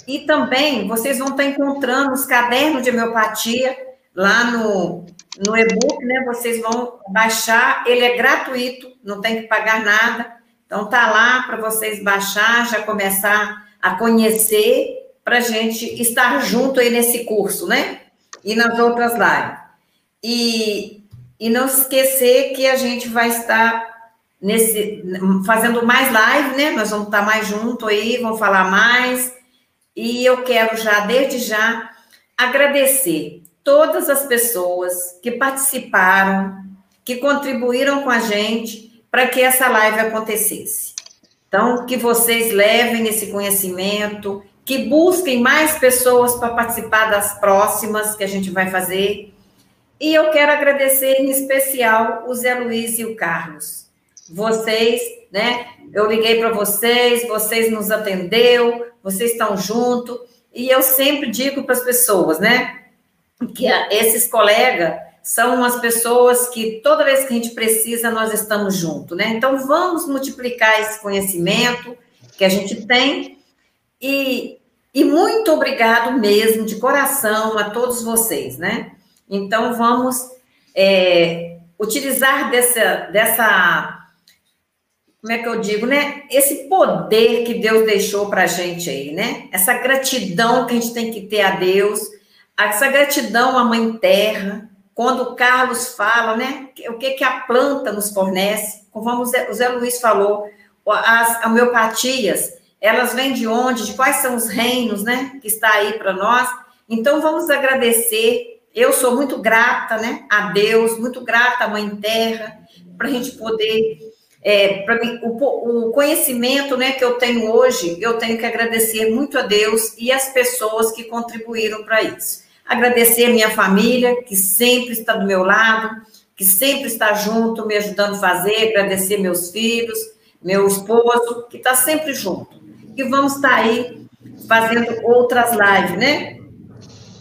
e também vocês vão estar encontrando os cadernos de homeopatia lá no, no e-book, né? Vocês vão baixar, ele é gratuito, não tem que pagar nada. Então tá lá para vocês baixar, já começar a conhecer para a gente estar junto aí nesse curso, né? E nas outras lives. E, e não esquecer que a gente vai estar nesse fazendo mais live, né? Nós vamos estar mais junto aí, vamos falar mais e eu quero já, desde já, agradecer todas as pessoas que participaram, que contribuíram com a gente para que essa live acontecesse. Então, que vocês levem esse conhecimento, que busquem mais pessoas para participar das próximas que a gente vai fazer. E eu quero agradecer em especial o Zé Luiz e o Carlos. Vocês, né? Eu liguei para vocês, vocês nos atendeu, vocês estão junto. E eu sempre digo para as pessoas, né? Que esses colegas são umas pessoas que toda vez que a gente precisa, nós estamos juntos, né? Então, vamos multiplicar esse conhecimento que a gente tem e, e muito obrigado mesmo, de coração, a todos vocês, né? Então, vamos é, utilizar dessa, dessa como é que eu digo, né? Esse poder que Deus deixou para a gente aí, né? Essa gratidão que a gente tem que ter a Deus, essa gratidão à Mãe Terra, quando o Carlos fala, né? O que, que a planta nos fornece, como o Zé, Luiz falou, as homeopatias, elas vêm de onde? De quais são os reinos, né? Que está aí para nós. Então, vamos agradecer. Eu sou muito grata, né? A Deus, muito grata à Mãe Terra, para a gente poder é, o, o, conhecimento né, que eu tenho hoje, eu tenho que agradecer muito a Deus e as pessoas que contribuíram para isso. Agradecer minha família, que sempre está do meu lado, que sempre está junto, me ajudando a fazer, agradecer meus filhos, meu esposo, que está sempre junto. E vamos estar tá aí fazendo outras lives, né?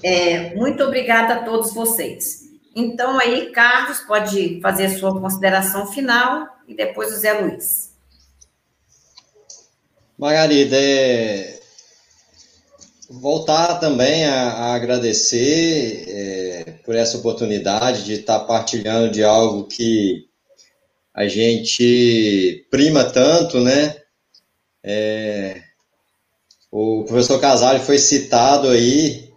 É, muito obrigada a todos vocês. Então, aí, Carlos, pode fazer a sua consideração final e depois o Zé Luiz. Margarida, é... voltar também a, a agradecer é, por essa oportunidade de estar partilhando de algo que a gente prima tanto, né? É... O professor Casale foi citado aí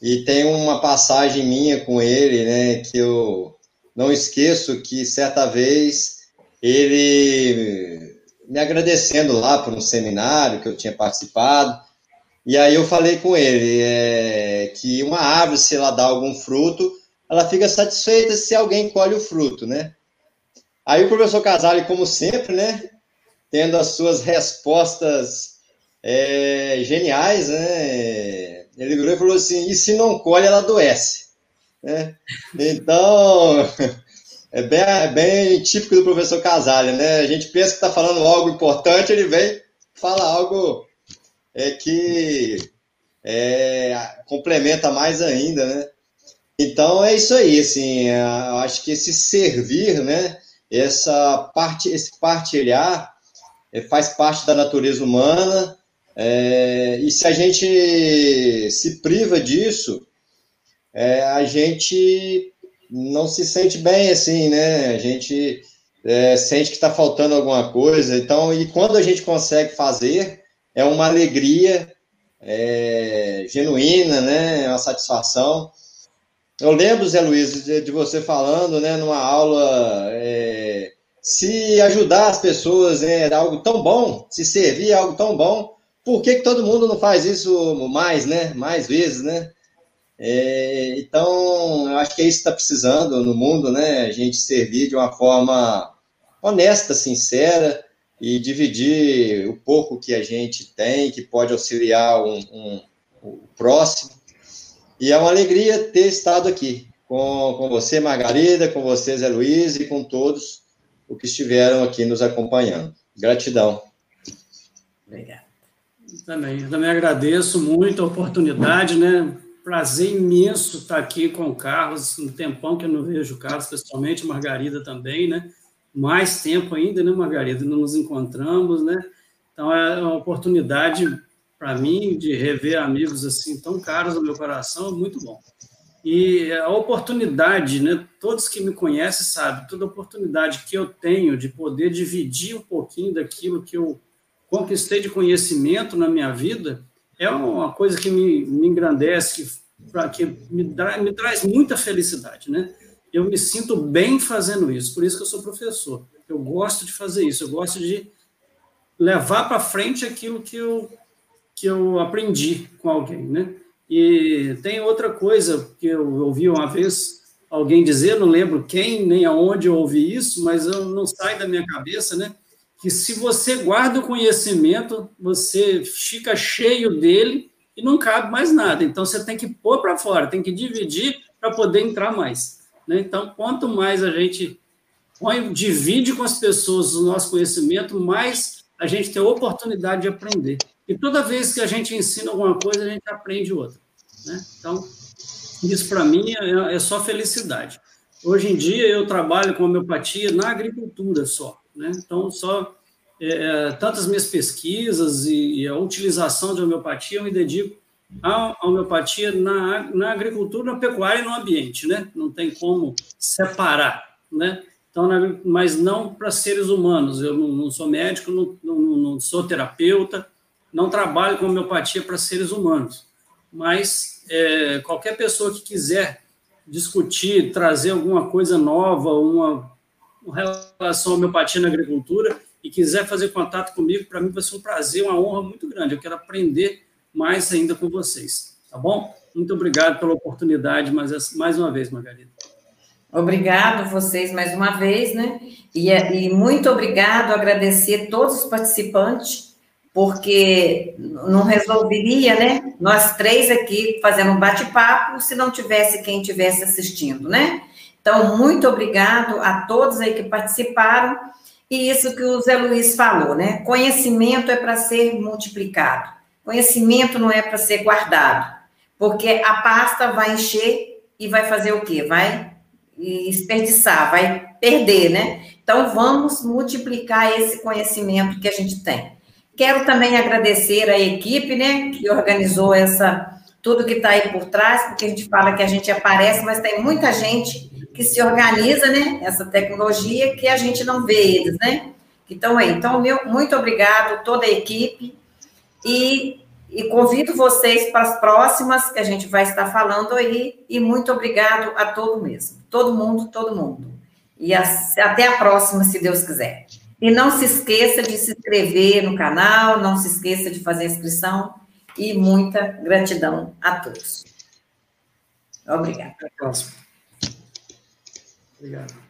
e tem uma passagem minha com ele, né, que eu não esqueço que certa vez ele me agradecendo lá por um seminário que eu tinha participado, e aí eu falei com ele é, que uma árvore, se ela dá algum fruto, ela fica satisfeita se alguém colhe o fruto, né? Aí o professor Casale, como sempre, né, tendo as suas respostas é, geniais, né, ele virou e falou assim: e se não colhe, ela adoece. Né? Então, é bem, é bem típico do professor Casale, né? A gente pensa que está falando algo importante, ele vem fala algo é, que é, complementa mais ainda, né? Então é isso aí, assim, é, eu acho que esse servir, né? Essa parte, esse partilhar é, faz parte da natureza humana é, e se a gente se priva disso, é, a gente não se sente bem assim, né? A gente é, sente que está faltando alguma coisa. Então, e quando a gente consegue fazer, é uma alegria é, genuína, né? É uma satisfação. Eu lembro, Zé Luiz, de, de você falando, né, numa aula, é, se ajudar as pessoas é algo tão bom, se servir é algo tão bom, por que, que todo mundo não faz isso mais, né? Mais vezes, né? É, então, eu acho que é isso que está precisando no mundo, né? A gente servir de uma forma honesta, sincera e dividir o pouco que a gente tem, que pode auxiliar um, um, o próximo. E é uma alegria ter estado aqui com, com você, Margarida, com você, Zé Luiz, e com todos os que estiveram aqui nos acompanhando. Gratidão. Obrigado. Também, eu também agradeço muito a oportunidade, né? Prazer imenso estar aqui com o Carlos, um tempão que eu não vejo o Carlos pessoalmente, Margarida também, né? Mais tempo ainda, né, Margarida? Não nos encontramos, né? Então é uma oportunidade para mim de rever amigos assim tão caros no meu coração, muito bom. E a oportunidade, né? Todos que me conhecem sabem, toda oportunidade que eu tenho de poder dividir um pouquinho daquilo que eu conquistei de conhecimento na minha vida é uma coisa que me, me engrandece, que, que me, dá, me traz muita felicidade, né? Eu me sinto bem fazendo isso, por isso que eu sou professor. Eu gosto de fazer isso, eu gosto de levar para frente aquilo que eu, que eu aprendi com alguém, né? E tem outra coisa que eu ouvi uma vez alguém dizer, não lembro quem nem aonde eu ouvi isso, mas eu, não sai da minha cabeça, né? que se você guarda o conhecimento, você fica cheio dele e não cabe mais nada. Então você tem que pôr para fora, tem que dividir para poder entrar mais. Né? Então, quanto mais a gente põe, divide com as pessoas o nosso conhecimento, mais a gente tem a oportunidade de aprender. E toda vez que a gente ensina alguma coisa, a gente aprende outra. Né? Então, isso para mim é, é, só felicidade. Hoje em dia eu trabalho com homeopatia na agricultura só. Né? Então, só é, é tantas minhas pesquisas e, e, a utilização de homeopatia eu me dedico à homeopatia na, na agricultura, na pecuária e no ambiente. Né? Não tem como separar. Né? Então, mas não para seres humanos. Eu não, não sou médico, não, não, não, sou terapeuta, não trabalho com homeopatia para seres humanos. Mas é, qualquer pessoa que quiser discutir, trazer alguma coisa nova, uma, uma relação à homeopatia na agricultura e quiser fazer contato comigo, para mim vai ser um prazer, uma honra muito grande. Eu quero aprender mais ainda com vocês. Tá bom? Muito obrigado pela oportunidade, mais, mais uma vez, Margarida. Obrigado vocês mais uma vez, né? E, e muito obrigado, agradecer todos os participantes, porque não resolveria, né? Nós três aqui fazendo um bate-papo se não tivesse quem estivesse assistindo, né? Então, muito obrigado a todos aí que participaram. E isso que o Zé Luiz falou, né? Conhecimento é para ser multiplicado. Conhecimento não é para ser guardado. Porque a pasta vai encher e vai fazer o quê? Vai desperdiçar, vai perder, né? Então, vamos multiplicar esse conhecimento que a gente tem. Quero também agradecer a equipe, né, que organizou essa tudo que está aí por trás, porque a gente fala que a gente aparece, mas tem muita gente que se organiza, né, essa tecnologia que a gente não vê eles, né? Então, aí, então, meu, muito obrigado toda a equipe e e convido vocês para as próximas que a gente vai estar falando aí. E muito obrigado a todo mesmo. Todo mundo, todo mundo. E até a próxima, se Deus quiser. E não se esqueça de se inscrever no canal, não se esqueça de fazer a inscrição. E muita gratidão a todos. Obrigada. Até a próxima. Obrigado.